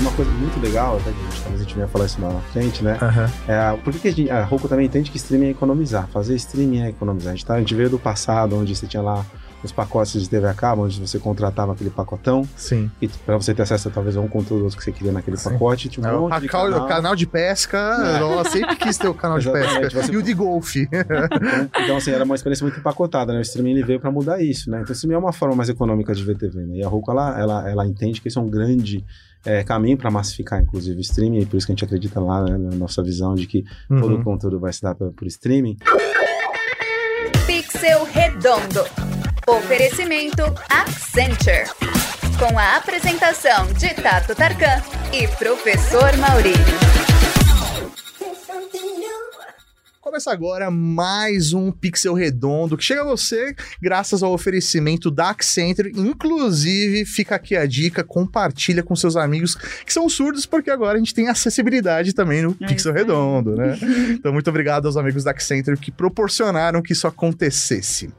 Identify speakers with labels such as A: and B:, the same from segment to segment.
A: uma coisa muito legal, até que a gente, talvez a gente venha falar isso na frente, né?
B: Aham.
A: É, por que, a, gente, a Roku também entende que streaming é economizar? Fazer streaming é economizar. A gente, tá, a gente veio do passado, onde você tinha lá os pacotes de TV a cabo, onde você contratava aquele pacotão,
B: Sim.
A: e pra você ter acesso talvez a um conteúdo que você queria naquele
B: Sim.
A: pacote, tinha um
B: É, o,
A: monte de
B: canal,
A: canal.
B: o canal de pesca, ela sempre quis ter o canal de pesca.
A: você-
B: E o de golfe.
A: Então, assim, era uma experiência muito empacotada, né? O streaming ele veio para mudar isso, né? Então, o streaming é uma forma mais econômica de ver TV, né? E a Roku, ela, ela, ela entende que isso é um grande é, caminho para massificar, inclusive, o streaming, e por isso que a gente acredita lá, né, na nossa visão de que todo o
B: Uhum.
A: conteúdo vai se dar por, por streaming.
C: Pixel Redondo. Oferecimento Accenture. Com a apresentação de Tato Tarkan e Professor Maurício.
B: Começa agora mais um Pixel Redondo que chega a você graças ao oferecimento da Accenture. Inclusive, fica aqui a dica, compartilha com seus amigos que são surdos, porque agora a gente tem acessibilidade também no
D: É
B: Pixel. Redondo, né? Então, muito obrigado aos amigos da Accenture que proporcionaram que isso acontecesse.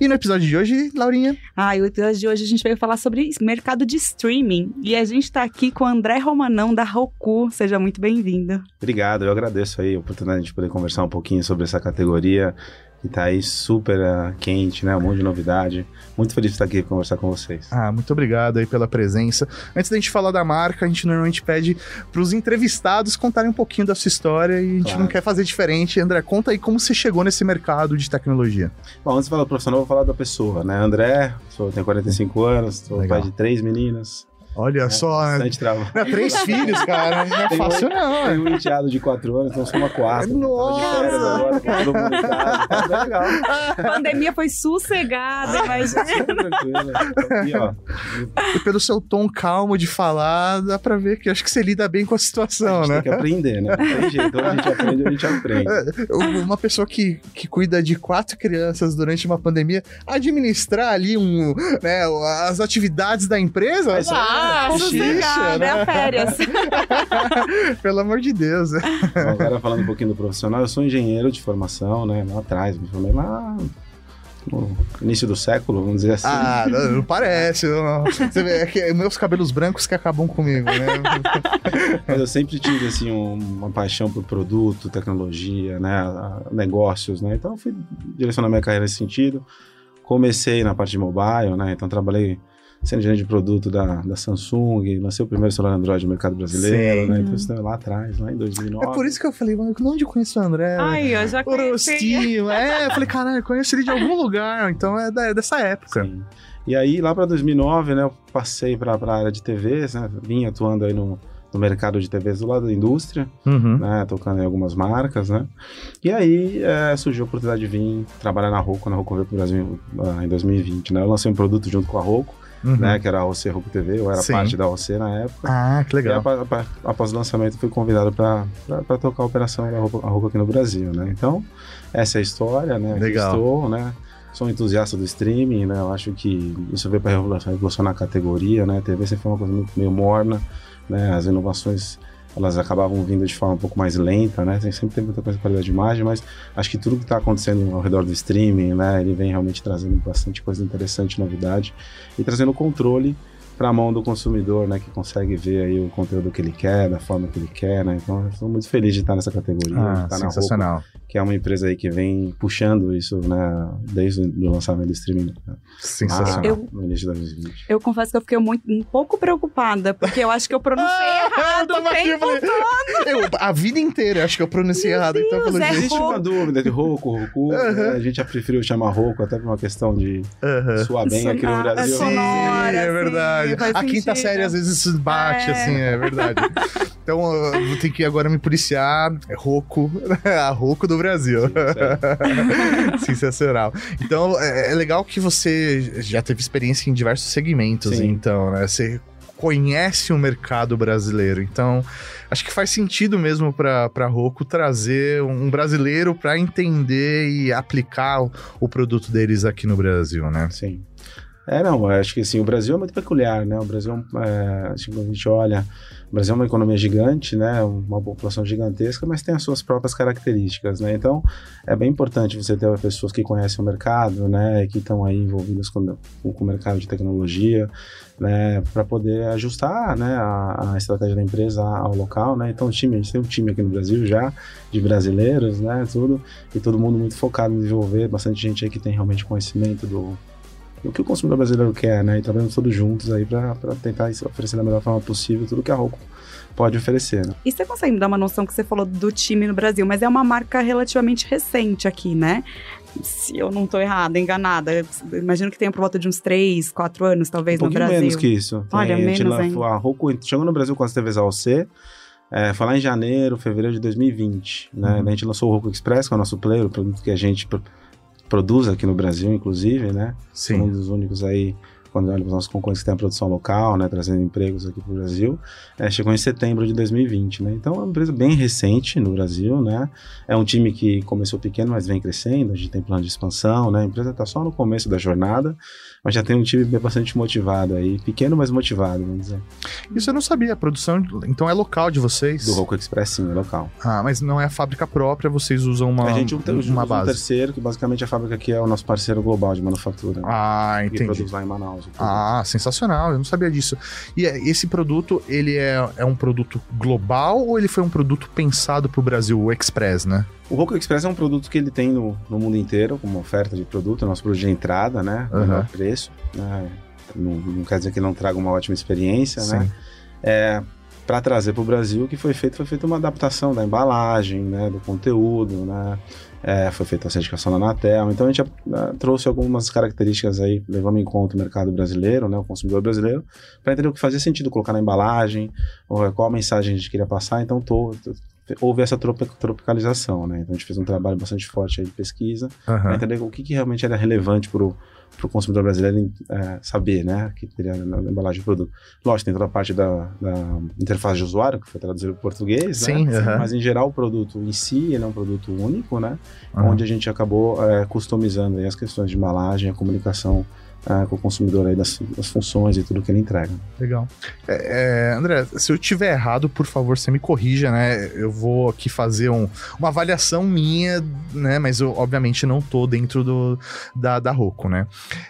B: E no episódio de hoje, Laurinha?
D: Ah, e o episódio de hoje a gente veio falar sobre mercado de streaming. E a gente tá aqui com o André Romanão, da Roku. Seja muito bem-vindo.
A: Obrigado, eu agradeço aí a oportunidade de poder conversar um pouquinho sobre essa categoria que tá aí super ah, quente, né? Um monte de novidade. Muito feliz de estar aqui conversar com vocês.
B: Ah, muito obrigado aí pela presença. Antes da gente falar da marca, a gente normalmente pede para os entrevistados contarem um pouquinho da sua história e a gente
A: Claro.
B: não quer fazer diferente. André, conta aí como você chegou nesse mercado de tecnologia.
A: Bom, antes de falar do profissional, eu vou falar da pessoa, né? André, sou, tenho 45 anos, sou
B: Legal.
A: pai de três meninas.
B: Olha
A: né?
B: só, né?
A: Bastante trabalho.
B: três filhos, cara. Não é
A: Tem
B: fácil, não.
A: Tenho um enteado de 4 anos, então sou uma quatro.
B: Nossa!
A: Tava de férias agora, com todo mundo em casa. Tá legal.
D: A pandemia foi sossegada, mas.
A: Tá super tranquilo. Aqui, ó.
B: E pelo seu tom calmo de falar, dá pra ver que acho que você lida bem com a
A: A
B: situação,
A: gente
B: né?
A: tem que aprender, né? Não tem jeito. Ou a gente aprende, ou a gente aprende.
B: É, Uma pessoa que, que cuida de quatro crianças durante uma pandemia, administrar ali um, né, as atividades da empresa,
A: Mas,
D: Ah,
B: Poxa,
D: sossegada,
B: né?
D: é a férias.
B: pelo amor de Deus. né?
A: Bom, agora falando um pouquinho do profissional, eu sou engenheiro de formação, né? Lá atrás, me formei lá no início do século, vamos dizer assim.
B: Ah, não, não parece. não. Você vê, é que meus cabelos brancos que acabam comigo, né?
A: Mas eu sempre tive, assim, um- uma paixão por produto, tecnologia, né? Negócios, né? Então eu fui direcionar minha carreira nesse sentido. Comecei na parte de mobile, né? Então trabalhei sendo gerente de produto da, da Samsung, lancei o primeiro celular Android no mercado brasileiro,
B: Sim.
A: né? Então isso lá atrás, lá em 2009.
B: É por isso que eu falei, mano, onde eu conheço o André?
D: Ai, eu já
B: O
D: conheci.
B: Rostinho, é, eu falei, caralho, eu conheço ele de algum lugar, então é da- dessa época.
A: Sim. E aí, lá para 2009, né, eu passei para a área de TVs, né, vim atuando aí no, no mercado de TVs do lado da indústria,
B: Uhum.
A: né, tocando em algumas marcas, né. E aí é, surgiu a oportunidade de vir trabalhar na Roku, quando a Roku veio para o Brasil ah, em 2020, né. Eu lancei um produto junto com a Roku,
B: Uhum.
A: né, que era a OC Roku TV, eu era
B: Sim.
A: parte da OC na época.
B: Ah, que
A: E
B: legal.
A: apa- apa- após o lançamento, fui convidado para tocar a operação da Roku, aqui no Brasil, né. Então, essa é a história, né.
B: Legal.
A: Estou, né. Sou um entusiasta do streaming, né? Eu acho que isso veio para revolucionar a categoria, né? A TV sempre foi uma coisa meio morna, né? As inovações elas acabavam vindo de forma um pouco mais lenta, né? Sempre tem muita coisa de qualidade de imagem, mas acho que tudo que está acontecendo ao redor do streaming, né? Ele vem realmente trazendo bastante coisa interessante, novidade e trazendo controle para a mão do consumidor, né? Que consegue ver aí o conteúdo que ele quer, da forma que ele quer, né? Então, estou muito feliz de estar nessa categoria,
B: Ah,
A: estar na Roku,
B: sensacional.
A: Que é uma empresa aí que vem puxando isso, né, desde o lançamento do streaming né,
B: Sensacional.
D: Eu-
A: no início de 2020.
D: Eu confesso que eu fiquei muito, um pouco preocupada, porque eu acho que eu pronunciei errado
B: eu
D: o
B: eu
D: tempo
B: falei, eu, a vida inteira, acho que eu pronunciei errado, então falei,
D: é.
A: Existe
D: Roku.
A: uma dúvida de Roku, Roku,
B: Aham.
A: né, a gente já preferiu chamar Roku até por uma questão de
B: aham.
A: suar bem aqui no
D: Sonora,
A: Brasil.
D: sonora.
B: Sim, é
D: assim,
B: verdade.
D: faz
B: a quinta
D: sentido.
B: série às vezes isso bate,
D: É.
B: assim, é verdade. Então eu vou ter que agora me policiar. É Roku, a Roku do Brasil. Sensacional. Então é, é legal que você já teve experiência em diversos segmentos,
A: Sim.
B: então, né? Você conhece o mercado brasileiro. Então, acho que faz sentido mesmo para Roku trazer um brasileiro para entender e aplicar o, o produto deles aqui no Brasil, né?
A: Sim. É, não, acho que assim, o Brasil é muito peculiar, né? O Brasil, é, acho que quando a gente olha, o Brasil é uma economia gigante, né? Uma população gigantesca, mas tem as suas próprias características, né? Então, é bem importante você ter pessoas que conhecem o mercado, né? Que estão aí envolvidas com, com o mercado de tecnologia, né? Para poder ajustar, né? A, a, estratégia da empresa ao local, né? Então, o time, a gente tem um time aqui no Brasil já, de brasileiros, né? Tudo, e todo mundo muito focado em desenvolver, bastante gente aí que tem realmente conhecimento do o que o consumidor brasileiro quer, né? E trabalhando todos juntos aí para tentar oferecer da melhor forma possível tudo que a Roku pode oferecer. Né?
D: E você consegue me dar uma noção que você falou do time no Brasil, mas é uma marca relativamente recente aqui, né? Se eu não estou errada, enganada, imagino que tenha por volta de uns 3, 4 anos, talvez,
A: um
D: no Brasil.
A: menos que isso.
D: Olha,
A: Tem,
D: menos
A: lá,
D: ainda.
A: A Roku chegou no Brasil com as TVs AOC, é, foi lá em janeiro, fevereiro de 2020, né?
B: Uhum.
A: A gente lançou o Roku Express, que é o nosso player, o produto que a gente produz aqui no Brasil, inclusive, né?
B: Sim.
A: Um dos únicos aí, quando olha para os nossos concorrentes que tem a produção local, né? Trazendo empregos aqui para o Brasil. É, chegou em setembro de 2020, né? Então é uma empresa bem recente no Brasil, né? É um time que começou pequeno, mas vem crescendo. A gente tem plano de expansão, né? A empresa está só no começo da jornada, mas já tem um time bastante motivado aí. Pequeno, mas motivado, vamos dizer.
B: Isso eu não sabia. A produção, então, é local de vocês?
A: Do Roku Express, sim, é local.
B: Ah, mas não é a fábrica própria, vocês usam uma,
A: a gente usa
B: uma
A: um
B: base.
A: terceiro, que basicamente a fábrica aqui é o nosso parceiro global de manufatura.
B: Ah,
A: que
B: entendi.
A: produz lá em Manaus. o.
B: Ah, sensacional, eu não sabia disso. E é, esse produto, ele é, é um produto global ou ele foi um produto pensado pro Brasil, o Express, né?
A: O Roku Express é um produto que ele tem no, no mundo inteiro, como oferta de produto, é nosso produto de entrada, né? Menor preço. né? Não, não quer dizer que não traga uma ótima experiência, né?
B: Sim.
A: É, para trazer para o Brasil, o que foi feito foi feita uma adaptação da embalagem, né, do conteúdo, né, é, foi feita a certificação da Anatel. Então a gente ah, trouxe algumas características aí, levando em conta o mercado brasileiro, né, o consumidor brasileiro, para entender o que fazia sentido colocar na embalagem, ou qual a mensagem a gente queria passar. Então tô, tô- houve essa tropi- tropicalização, né? Então a gente fez um trabalho bastante forte de pesquisa para
B: Aham.
A: entender o que, que realmente era relevante para o consumidor brasileiro é, saber, né, que teria na, na embalagem do produto. Lógico, tem toda a parte da, da interface de usuário, que foi traduzido para português,
B: Sim,
A: né?
B: aham.
A: mas em geral o produto em si, ele é um produto único, né,
B: Aham.
A: onde a gente acabou é, customizando as questões de embalagem, a comunicação é, com o consumidor aí das, das funções e tudo que ele entrega.
B: Legal. É, é, André, se eu tiver errado, por favor, você me corrija, né? Eu vou aqui fazer um- uma avaliação minha, né? Mas eu, obviamente, não tô dentro do, da, da Roku, né?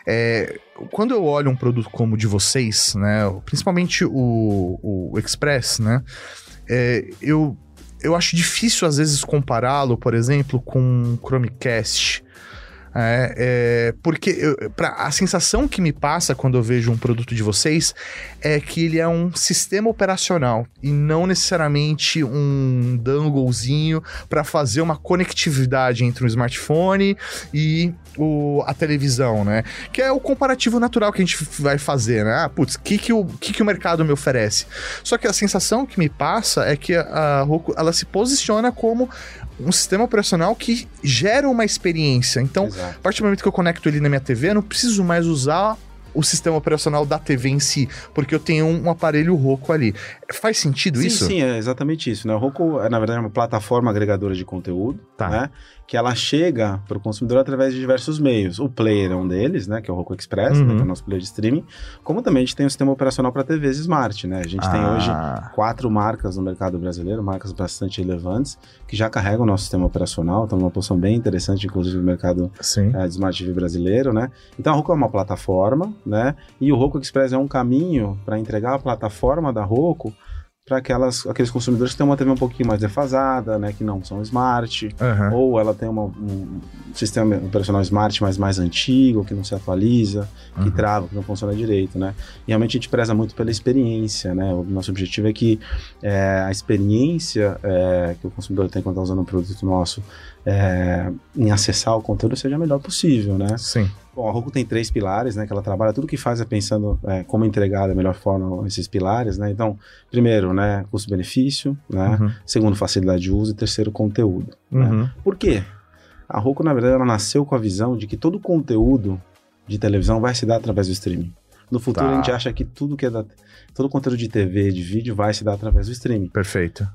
B: É, quando eu olho um produto como o de vocês, né? Principalmente o, o Express, né? É, eu, eu acho difícil, às vezes, compará-lo, por exemplo, com o Chromecast. É, é, porque eu- pra, a sensação que me passa quando eu vejo um produto de vocês é que ele é um sistema operacional e não necessariamente um donglezinho para fazer uma conectividade entre um smartphone e o, a televisão, né? Que é o comparativo natural que a gente vai fazer, né? Ah, putz, o que, que, o, que, que o mercado me oferece? Só que a sensação que me passa é que a, a Roku, ela se posiciona como um sistema operacional que gera uma experiência. Então,
A: Exato.
B: a partir do momento que eu conecto ele na minha TV, eu não preciso mais usar o sistema operacional da TV em si, porque eu tenho um aparelho Roku ali. Faz sentido
A: Sim,
B: isso?
A: sim, é exatamente isso. Né? O Roku, é, na verdade, é uma plataforma agregadora de conteúdo,
B: Tá.
A: né? Que ela chega para o consumidor através de diversos meios. O player é um deles, né? Que é o Roku Express,
B: Uhum.
A: né, que é o nosso player de streaming. Como também a gente tem o sistema operacional para TVs Smart, né? A gente tem hoje
B: Ah,
A: quatro marcas no mercado brasileiro, marcas bastante relevantes, que já carregam o nosso sistema operacional, estão numa posição bem interessante, inclusive no mercado é, de Smart TV brasileiro, né? Então a Roku é uma plataforma, né? E o Roku Express é um caminho para entregar a plataforma da Roku para aqueles consumidores que têm uma TV um pouquinho mais defasada, né? Que não são smart,
B: Aham.
A: ou ela tem uma- um sistema operacional smart, mas mais antigo, que não se atualiza, que
B: Uhum.
A: trava, que não funciona direito, né? E realmente a gente preza muito pela experiência, né? O nosso objetivo é que é, a experiência é, que o consumidor tem quando está usando um produto nosso é, em acessar o conteúdo seja a melhor possível, né?
B: Sim.
A: Bom, a Roku tem três pilares, né? Que ela trabalha, tudo que faz é pensando é, como entregar da melhor forma esses pilares, né? Então, primeiro, né? Custo-benefício, né?
B: Uhum.
A: Segundo, facilidade de uso e terceiro, conteúdo. né?
B: Uhum.
A: Por quê? A Roku, na verdade, ela nasceu com a visão de que todo conteúdo de televisão vai se dar através do streaming. No futuro,
B: Tá.
A: a gente acha que tudo que é da, todo conteúdo de TV, de vídeo, vai se dar através do streaming.
B: Perfeito.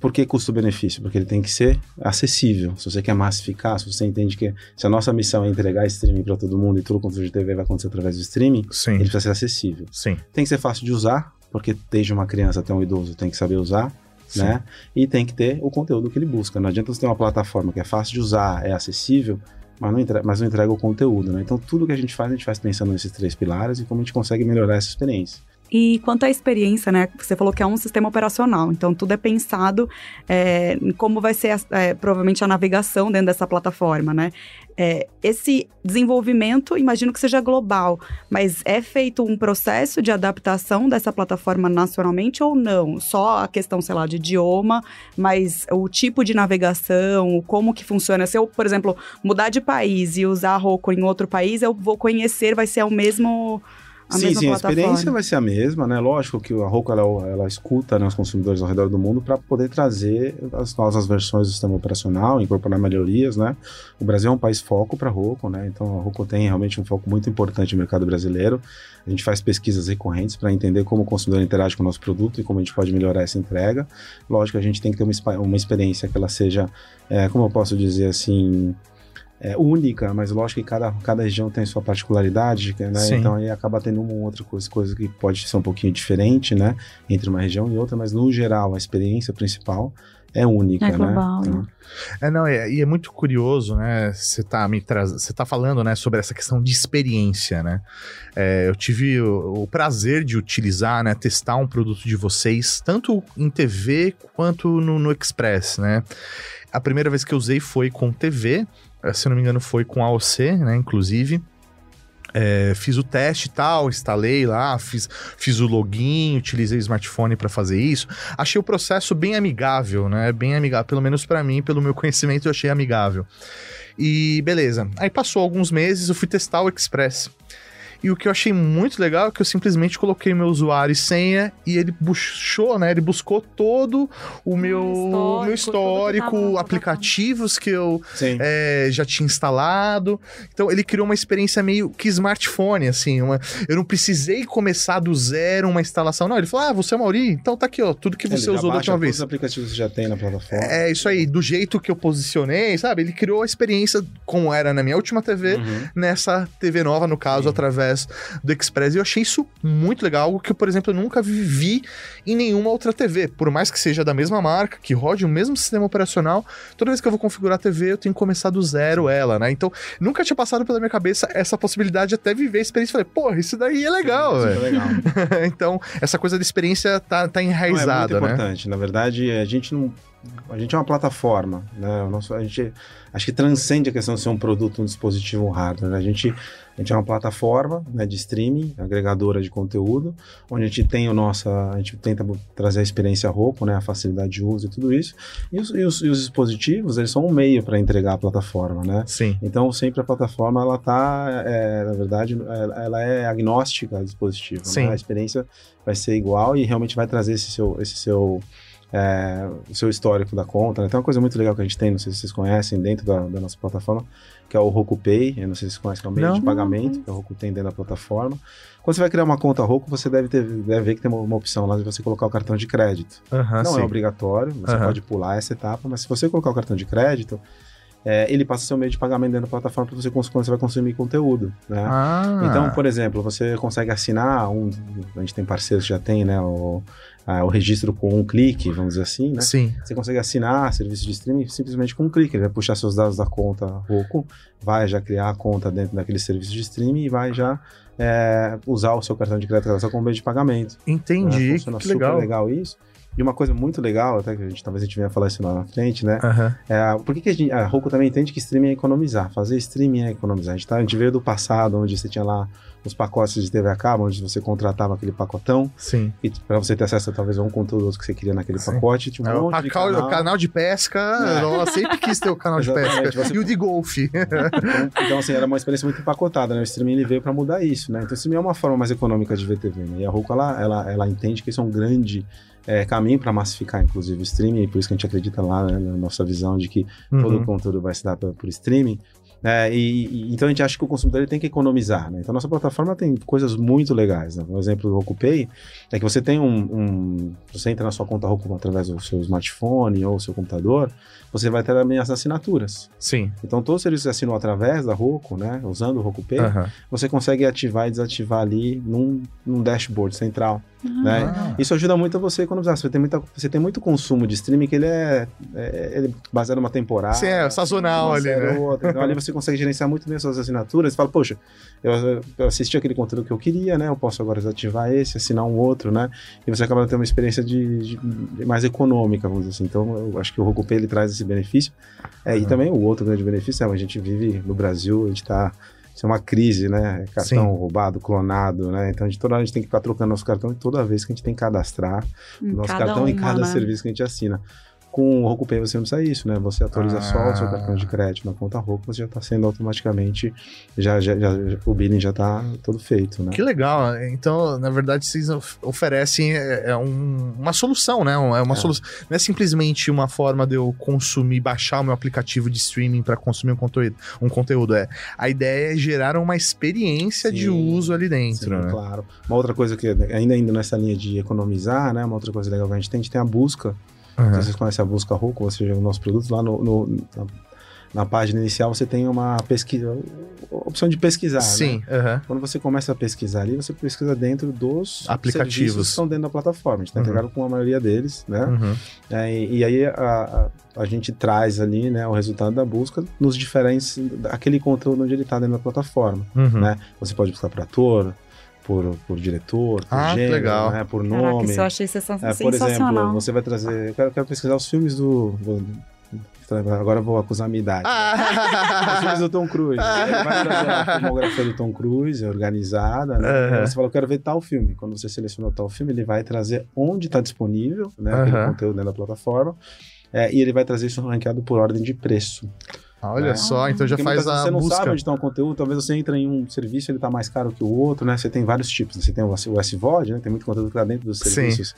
A: Por que custo-benefício? Porque ele tem que ser acessível. Se você quer massificar, se você entende que se a nossa missão é entregar streaming para todo mundo e tudo conteúdo de TV vai acontecer através do streaming,
B: Sim.
A: ele precisa ser acessível.
B: Sim.
A: Tem que ser fácil de usar, porque desde uma criança até um idoso tem que saber usar,
B: Sim.
A: né? E tem que ter o conteúdo que ele busca. Não adianta você ter uma plataforma que é fácil de usar, é acessível, mas não entrega, mas não entrega o conteúdo, né? Então tudo que a gente faz, a gente faz pensando nesses três pilares e como a gente consegue melhorar essa experiência.
D: E quanto à experiência, né? Você falou que é um sistema operacional, então tudo é pensado é, em como vai ser é, provavelmente a navegação dentro dessa plataforma, né? É, esse desenvolvimento, imagino que seja global, mas é feito um processo de adaptação dessa plataforma nacionalmente ou não? Só a questão, sei lá, de idioma, mas o tipo de navegação, como que funciona. Se eu, por exemplo, mudar de país e usar a Roku em outro país, eu vou conhecer, vai ser o mesmo. A
A: sim,
D: mesma
A: sim, a
D: plataforma.
A: experiência vai ser a mesma, né? Lógico que a Roku ela, ela escuta né, os consumidores ao redor do mundo para poder trazer as novas versões do sistema operacional, incorporar melhorias, né? O Brasil é um país foco para a Roku, né? Então a Roku tem realmente um foco muito importante no mercado brasileiro. A gente faz pesquisas recorrentes para entender como o consumidor interage com o nosso produto e como a gente pode melhorar essa entrega. Lógico que a gente tem que ter uma, uma experiência que ela seja, é, como eu posso dizer assim, é, única, mas lógico que cada, cada região tem sua particularidade, né?
B: Sim.
A: Então aí acaba tendo uma ou outra coisa, coisa que pode ser um pouquinho diferente, né? Entre uma região e outra, mas no geral a experiência principal é única,
D: É
A: né?
D: global,
A: Então,
D: né?
B: É, não, é, e é muito curioso, né? Você tá me traz... você tá falando, né, sobre essa questão de experiência, né? É, eu tive o, o prazer de utilizar, né, testar um produto de vocês, tanto em TV quanto no, no Express, né? A primeira vez que eu usei foi com TV, se eu não me engano foi com AOC, né, inclusive. É, fiz o teste e tal, instalei lá, fiz, fiz o login, utilizei o smartphone para fazer isso. Achei o processo bem amigável, né? Bem amigável, pelo menos para mim, pelo meu conhecimento, eu achei amigável. E beleza. Aí passou alguns meses, eu fui testar o Express. E o que eu achei muito legal é que eu simplesmente coloquei meu usuário e senha e ele buscou, né? Ele buscou todo o meu
D: histórico,
B: meu histórico,
D: que tava-
B: aplicativos que eu é, já tinha instalado. Então ele criou uma experiência meio que smartphone, assim. Uma, eu não precisei começar do zero uma instalação. Não, ele falou: Ah, você é Mauri? Então tá aqui, ó, tudo que você usou da última vez.
A: todos os aplicativos que já tem na plataforma.
B: É isso aí, do jeito que eu posicionei, sabe? Ele criou a experiência como era na minha última TV,
A: Uhum.
B: nessa TV nova, no caso,
A: Sim.
B: através do Express. E eu achei isso muito legal, algo que, eu, por exemplo, eu nunca vivi em nenhuma outra TV. Por mais que seja da mesma marca, que rode o mesmo sistema operacional, toda vez que eu vou configurar a TV, eu tenho que começar do zero ela, né? Então, nunca tinha passado pela minha cabeça essa possibilidade de até viver a experiência. Falei, porra, isso daí é legal,
A: é
B: velho.
A: legal.
B: então, essa coisa de experiência tá, tá
A: Não,
B: enraizada,
A: é muito
B: né?
A: importante. Na verdade, a gente não. A gente é uma plataforma, né? O nosso, a gente acho que transcende a questão de ser um produto, um dispositivo hardware. né? A gente, a gente é uma plataforma né, de streaming, agregadora de conteúdo, onde a gente tem o nosso, a gente tenta trazer a experiência Roku, né, a facilidade de uso e tudo isso. E os, e os, e os dispositivos, eles são um meio para entregar a plataforma, né?
B: Sim.
A: Então, sempre a plataforma, ela tá, é, na verdade, ela é agnóstica ao dispositivo. né?
B: Sim.
A: A experiência vai ser igual e realmente vai trazer esse seu, esse seu, é, o seu histórico da conta. né? Tem uma coisa muito legal que a gente tem, não sei se vocês conhecem, dentro da, da nossa plataforma, que é o Roku Pay. Eu não sei se vocês conhecem, que é o meio de pagamento que a Roku tem dentro da plataforma. Quando você vai criar uma conta Roku, você deve, ter, deve ver que tem uma, uma opção lá de você colocar o cartão de crédito.
B: Aham,
A: Não
B: sim.
A: é obrigatório, você
B: Aham.
A: pode pular essa etapa, mas se você colocar o cartão de crédito, é, ele passa a ser um meio de pagamento dentro da plataforma para você quando você vai consumir conteúdo, né?
B: Ah.
A: Então, por exemplo, você consegue assinar um, a gente tem parceiros que já tem, né, o, a- o registro com um clique, vamos dizer assim, né?
B: Sim.
A: Você consegue assinar serviço de streaming simplesmente com um clique. Ele vai puxar seus dados da conta Roku, vai já criar a conta dentro daquele serviço de streaming e vai já é, usar o seu cartão de crédito como meio de pagamento.
B: Entendi.
A: Né? Funciona
B: que
A: super
B: legal.
A: legal isso. E uma coisa muito legal, até que a gente, talvez a gente venha falar isso lá na frente, né?
B: Aham.
A: É, por que, a, gente, a Roku também entende que streaming é economizar? Fazer streaming é economizar. A gente, tá, a gente veio do passado, onde você tinha lá os pacotes de TV a cabo, onde você contratava aquele pacotão,
B: Sim.
A: e para você ter acesso a talvez a um conteúdo que você queria naquele
B: Sim.
A: pacote, tinha um
B: É, canal, o canal de pesca,
A: É.
B: nossa, sempre quis ter o canal de pesca.
A: você-
B: E o de golfe.
A: Então, então, assim, era uma experiência muito empacotada, né? O streaming ele veio para mudar isso, né? Então, o streaming é uma forma mais econômica de ver TV, né? E a Roku, ela, ela, ela entende que isso é um grande é, caminho para massificar, inclusive, o streaming, e por isso que a gente acredita lá, né, na nossa visão de que todo o
B: Uhum.
A: conteúdo vai se dar por, por streaming. É, e, e, então a gente acha que o consumidor tem que economizar, né? Então nossa plataforma tem coisas muito legais, né? Um exemplo do RokuPay é que você tem um, um, Você entra na sua conta Roku através do seu smartphone ou seu computador, você vai ter também as assinaturas.
B: Sim.
A: Então todos os serviços que você assinou através da Roku, né? Usando o RokuPay,
B: Aham.
A: você consegue ativar e desativar ali num, num dashboard central. Né?
B: Ah.
A: Isso ajuda muito a você economizar. Você tem, muita, você tem muito consumo de streaming que ele é, é ele é baseado numa temporada.
B: Sim, é sazonal
A: uma
B: ali, né?
A: ou outra. Então ali você consegue gerenciar muito bem as suas assinaturas. Você fala, poxa, eu, eu assisti aquele conteúdo que eu queria, né? Eu posso agora desativar esse, assinar um outro, né? E você acaba tendo uma experiência de, de- de mais econômica, vamos dizer assim. Então eu acho que o RokuPay ele traz esse benefício. É, E também o outro grande benefício é a gente vive no Brasil, a gente está isso é uma crise, né? Cartão
B: Sim.
A: roubado, clonado, né? Então a gente toda hora a gente tem que ficar trocando nosso cartão e toda vez que a gente tem que cadastrar
D: Em
A: o nosso
D: cada
A: cartão em
D: uma,
A: cada
D: né?
A: serviço que a gente assina. Com o RokuPay você não precisa isso, né? Você atualiza só o seu
B: Ah.
A: cartão de crédito na conta Roku, você já está sendo automaticamente, já, já, já- o billing já está todo feito, né?
B: Que legal. Então, na verdade, vocês of- oferecem é, é um- uma solução, né? É uma
A: É.
B: solução. Não é simplesmente uma forma de eu consumir, baixar o meu aplicativo de streaming para consumir um conteúdo, um conteúdo. É. A ideia é gerar uma experiência de
A: Sim.
B: uso ali dentro,
A: Sim,
B: né?
A: claro. Uma outra coisa que, ainda indo nessa linha de economizar, né? Uma outra coisa legal que a gente tem, a gente tem a busca.
B: Aham.
A: Se vocês conhecem a busca Roku, ou seja, o nosso produto, lá no, no- na, na página inicial você tem uma pesquisa, opção de pesquisar, né?
B: Sim, aham.
A: Quando você começa a pesquisar ali, você pesquisa dentro dos
B: Aplicativos.
A: que estão dentro da plataforma. A gente está
B: Uhum.
A: integrado com a maioria deles, né?
B: Uhum.
A: É, e, e aí a, a, a gente traz ali né, o resultado da busca nos diferentes, aquele conteúdo onde ele está dentro da plataforma.
B: Uhum.
A: Né? Você pode buscar por ator, por, por diretor, por
B: Ah,
A: gênero,
B: legal.
A: né, por
D: Caraca,
A: nome.
D: isso eu achei sensa-
A: É, por exemplo,
D: sensacional.
A: você vai trazer. Eu quero, quero pesquisar os filmes do. do- agora eu vou acusar a minha idade. Os filmes
B: Ah!
A: do Tom Cruise. Ele vai trazer a filmografia do Tom Cruise, organizada, né? Você fala, eu quero ver tal filme. Quando você selecionou tal filme, ele vai trazer onde está disponível, né? Aquele
B: Aham.
A: conteúdo dentro da plataforma. É, e ele vai trazer isso ranqueado por ordem de preço.
B: Olha
A: É.
B: só, então já
A: Porque
B: faz
A: muitas vezes
B: a
A: você não
B: busca.
A: sabe onde está um conteúdo, talvez você entra em um serviço, ele está mais caro que o outro, né? Você tem vários tipos. né? Você tem o, o SVOD, né? Tem muito conteúdo que está dentro dos
B: Sim.
A: serviços.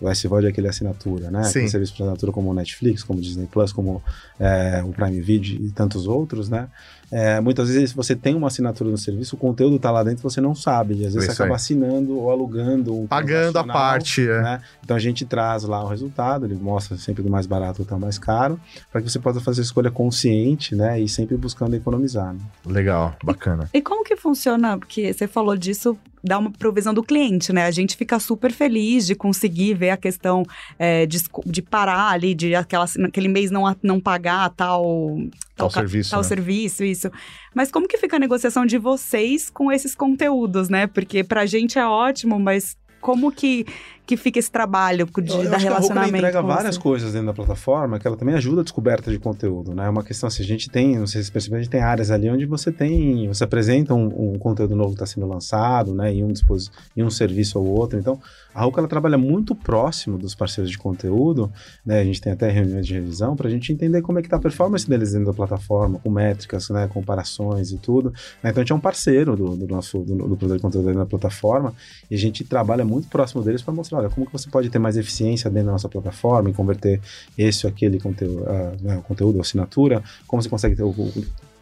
A: O SVOD é aquele assinatura, né?
B: Sim.
A: Tem serviço de assinatura como o Netflix, como o Disney Plus, como é, o Prime Video e tantos outros, né? É, muitas vezes você tem uma assinatura no serviço, o conteúdo está lá dentro, você não sabe. E às vezes
B: Isso
A: você acaba
B: aí.
A: assinando ou alugando. Um
B: Pagando a parte. é.
A: né? Então a gente traz lá o resultado, ele mostra sempre do mais barato até o mais caro, para que você possa fazer a escolha consciente, né? E sempre buscando economizar. Né?
B: Legal, bacana.
D: E como que funciona? Porque você falou disso, dá uma provisão do cliente, né? A gente fica super feliz de conseguir ver a questão é, de, de parar ali, de aquela, naquele mês não, não pagar tal,
B: Tal
D: ca-
B: serviço,
D: tal
B: né?
D: serviço, isso. Mas como que fica a negociação de vocês com esses conteúdos, né? Porque pra gente é ótimo, mas como que, que fica esse trabalho de,
A: Eu- eu
D: da
A: acho que a
D: relacionamento
A: entrega várias
D: você?
A: coisas dentro da plataforma que ela também ajuda a descoberta de conteúdo, né? É uma questão assim, a gente tem, não sei se você percebeu, a gente tem áreas ali onde você tem, você apresenta um, um conteúdo novo que está sendo lançado, né? Em um, dispos, um serviço ou outro. Então, a Roku ela trabalha muito próximo dos parceiros de conteúdo, né? A gente tem até reuniões de revisão para a gente entender como é que está a performance deles dentro da plataforma, com métricas, né? Comparações e tudo. né? Então, a gente é um parceiro do, do nosso do, do produtor de conteúdo dentro da plataforma e a gente trabalha muito próximo deles para mostrar, olha, como que você pode ter mais eficiência dentro da nossa plataforma e converter esse ou aquele conteúdo, ah, né, conteúdo ou assinatura, como você consegue ter o-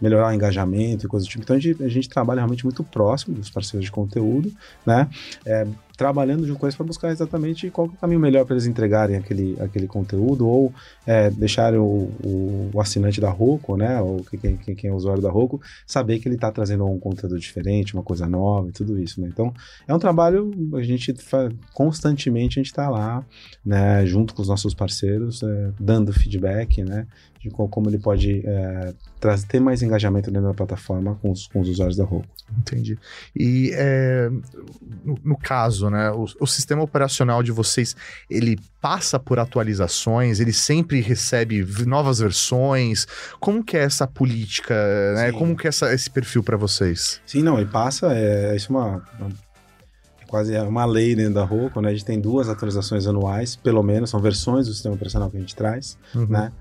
A: melhorar o engajamento e coisas do tipo. Então a gente, a gente trabalha realmente muito próximo dos parceiros de conteúdo, né? É, trabalhando junto com eles para buscar exatamente qual é o caminho melhor para eles entregarem aquele, aquele conteúdo ou é, o, o, o assinante da Roku, né? Ou quem, quem, quem é usuário da Roku, saber que ele está trazendo um conteúdo diferente, uma coisa nova e tudo isso, né? Então é um trabalho, a gente constantemente a gente está lá, né? Junto com os nossos parceiros, é, dando feedback, né? De como ele pode é, trazer, ter mais engajamento dentro da plataforma com os, com os usuários da Roku.
B: Entendi. E é, no, no caso, né, o, o sistema operacional de vocês, ele passa por atualizações, ele sempre recebe novas versões. Como que é essa política, né? Como que é essa- esse perfil para vocês?
A: Sim, não, ele passa, é, isso é uma, uma- é quase é uma lei dentro da Roku, né? A gente tem duas atualizações anuais, pelo menos, são versões do sistema operacional que a gente traz,
B: Uhum.
A: né?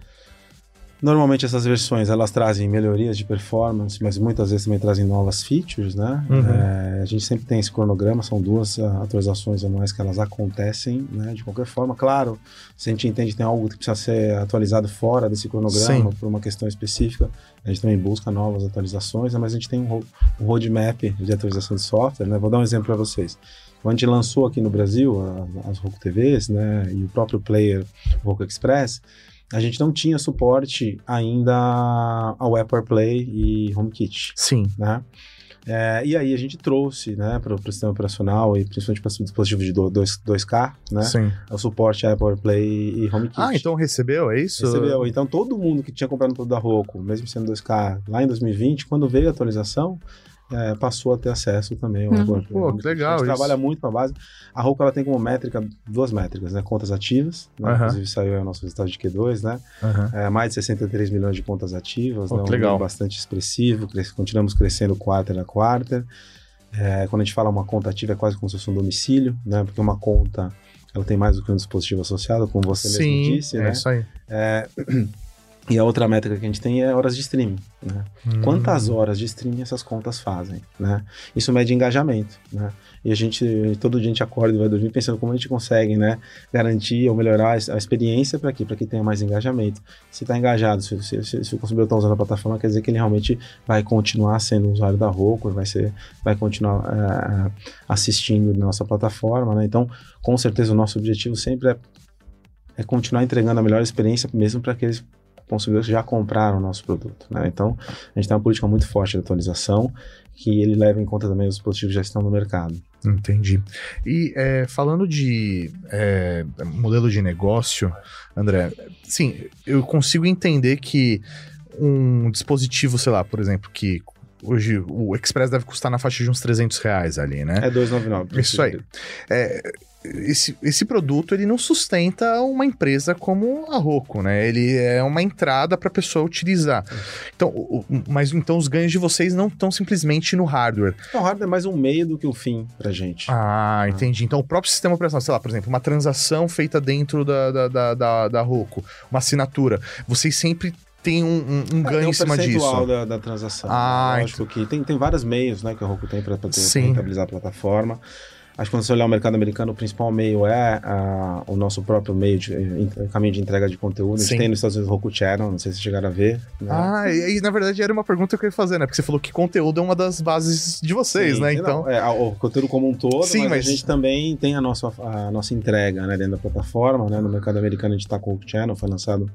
A: Normalmente essas versões elas trazem melhorias de performance, mas muitas vezes também trazem novas features, né?
B: Uhum.
A: É, a gente sempre tem esse cronograma, são duas uh, atualizações anuais que elas acontecem, né? De qualquer forma, claro, se a gente entende que tem algo que precisa ser atualizado fora desse cronograma
B: Sim.
A: por uma questão específica, a gente também busca novas atualizações, né? mas a gente tem um, um roadmap de atualização de software, né? Vou dar um exemplo para vocês. Quando a gente lançou aqui no Brasil a- as Roku TVs, né? E o próprio player Roku Express, a gente não tinha suporte ainda ao Apple AirPlay e HomeKit,
B: Sim.
A: né? É, e aí a gente trouxe, né, para o sistema operacional e principalmente para dispositivos de 2, 2K, né,
B: Sim.
A: o suporte a Apple AirPlay e HomeKit.
B: Ah, então recebeu, é isso?
A: Recebeu. Então todo mundo que tinha comprado no produto da Roku, mesmo sendo 2K, lá em 2020, quando veio a atualização, é, passou a ter acesso também ao
D: Uhum.
A: AirPlay.
B: Pô, que legal
A: A gente
B: isso.
A: trabalha muito com a base. A Roku ela tem como métrica duas métricas, né? Contas ativas, né?
B: Aham.
A: inclusive saiu aí o nosso resultado de Q2, né?
B: Aham.
A: É, mais de 63 milhões de contas ativas,
B: Pô,
A: né? um
B: legal.
A: bastante expressivo, cres- continuamos crescendo quarter a quarter. É, quando a gente fala uma conta ativa é quase como se fosse um domicílio, né? Porque uma conta ela tem mais do que um dispositivo associado, como você
B: Sim,
A: mesmo disse,
B: é
A: né?
B: isso aí.
A: É, e a outra métrica que a gente tem é horas de streaming, né?
B: Hum.
A: Quantas horas de streaming essas contas fazem, né? Isso mede engajamento, né? E a gente, todo dia a gente acorda e vai dormir pensando como a gente consegue, né? Garantir ou melhorar a experiência para quê? Para que tenha mais engajamento. Se está engajado, se, se, se, se o consumidor está usando a plataforma, quer dizer que ele realmente vai continuar sendo usuário da Roku, vai, ser, vai continuar eh, assistindo na nossa plataforma, né? Então, com certeza, o nosso objetivo sempre é, é continuar entregando a melhor experiência, mesmo para aqueles consumidores que já compraram o nosso produto, né? Então, a gente tem uma política muito forte de atualização, que ele leva em conta também os dispositivos que já estão no mercado.
B: Entendi. E é, falando de é, modelo de negócio, André, sim, eu consigo entender que um dispositivo, sei lá, por exemplo, que hoje o Express deve custar na faixa de uns 300 reais ali, né?
A: É 299.
B: Isso aí. É, esse, esse produto ele não sustenta uma empresa como a Roku, né? Ele é uma entrada para a pessoa utilizar. Então, o- mas então os ganhos de vocês não estão simplesmente no hardware.
A: O hardware é mais um meio do que o fim pra gente.
B: Ah, entendi. Então o próprio sistema operacional, sei lá, por exemplo, uma transação feita dentro da, da, da, da, da Roku, uma assinatura, vocês sempre têm um, um- um
A: É,
B: ganho
A: tem
B: em cima disso.
A: Da, da transação.
B: Ah,
A: Lógico que tem, tem vários meios né, que a Roku tem para rentabilizar a plataforma. Acho que quando você olhar o mercado americano, o principal meio é ah, o nosso próprio meio de caminho de entrega de conteúdo. A gente
B: Sim.
A: tem nos Estados Unidos o Roku Channel, não sei se chegaram a ver. né?
B: Ah, e, e, na verdade era uma pergunta que eu ia fazer, né? Porque você falou que conteúdo é uma das bases de vocês,
A: Sim,
B: né?
A: sim,
B: Então.
A: não, é, o conteúdo como um todo,
B: Sim,
A: mas,
B: mas-
A: a gente também tem a nossa, a nossa entrega né, dentro da plataforma. Né? No mercado americano a gente está com o Roku Channel, foi lançado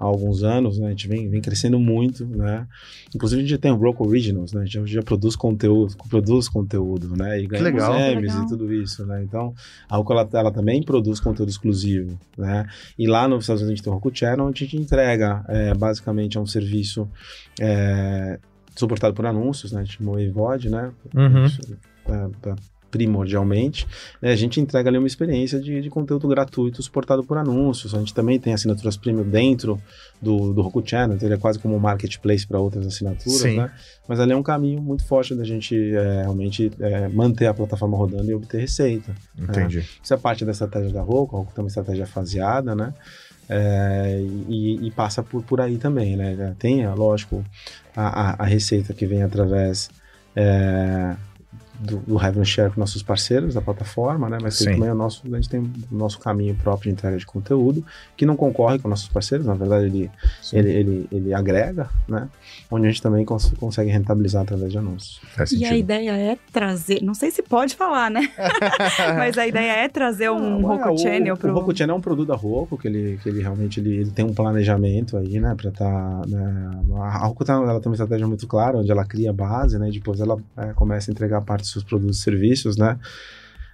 A: há alguns anos, né? A gente vem, vem crescendo muito, né? Inclusive a gente tem o Roku Originals, né? A gente já, já produz conteúdo, produz conteúdo, né? E ganha
B: legal.
A: E tudo isso, né? Então, a Roku, ela, ela também produz conteúdo exclusivo, né? E lá nos Estados Unidos a gente tem o Roku Channel, onde a gente entrega, é, basicamente, é um serviço é, suportado por anúncios, né? A gente chamou AVOD, né?
B: Uhum.
A: Isso, é, é, primordialmente, né, a gente entrega ali uma experiência de, de conteúdo gratuito suportado por anúncios. A gente também tem assinaturas premium dentro do, do Roku Channel, então ele é quase como um marketplace para outras assinaturas,
B: Sim.
A: né? Mas ali é um caminho muito forte da gente é, realmente é, manter a plataforma rodando e obter receita.
B: Entendi.
A: Isso é parte da estratégia da Roku, a Roku tem uma estratégia faseada, né? É, e, e passa por, por aí também, né? Tem, é, lógico, a, a, a receita que vem através é, do, do revenue share com nossos parceiros da plataforma, né? Mas também o nosso, a gente tem o nosso caminho próprio de entrega de conteúdo, que não concorre com nossos parceiros, na verdade ele,
B: Sim.
A: ele, ele, ele agrega, né? Onde a gente também cons consegue rentabilizar através de anúncios.
B: Faz
D: E
B: sentido.
D: a ideia é trazer, não sei se pode falar, né? Mas a ideia é trazer um
A: Não, é,
D: Roku
A: o-
D: Channel
A: O
D: pro...
A: Roku Channel é um produto da Roku, que ele, que ele realmente ele, ele tem um planejamento aí, né, pra tá, né, a Roku tá, ela tem uma estratégia muito clara, onde ela cria a base, né, depois ela é, começa a entregar parte dos seus produtos e serviços, né,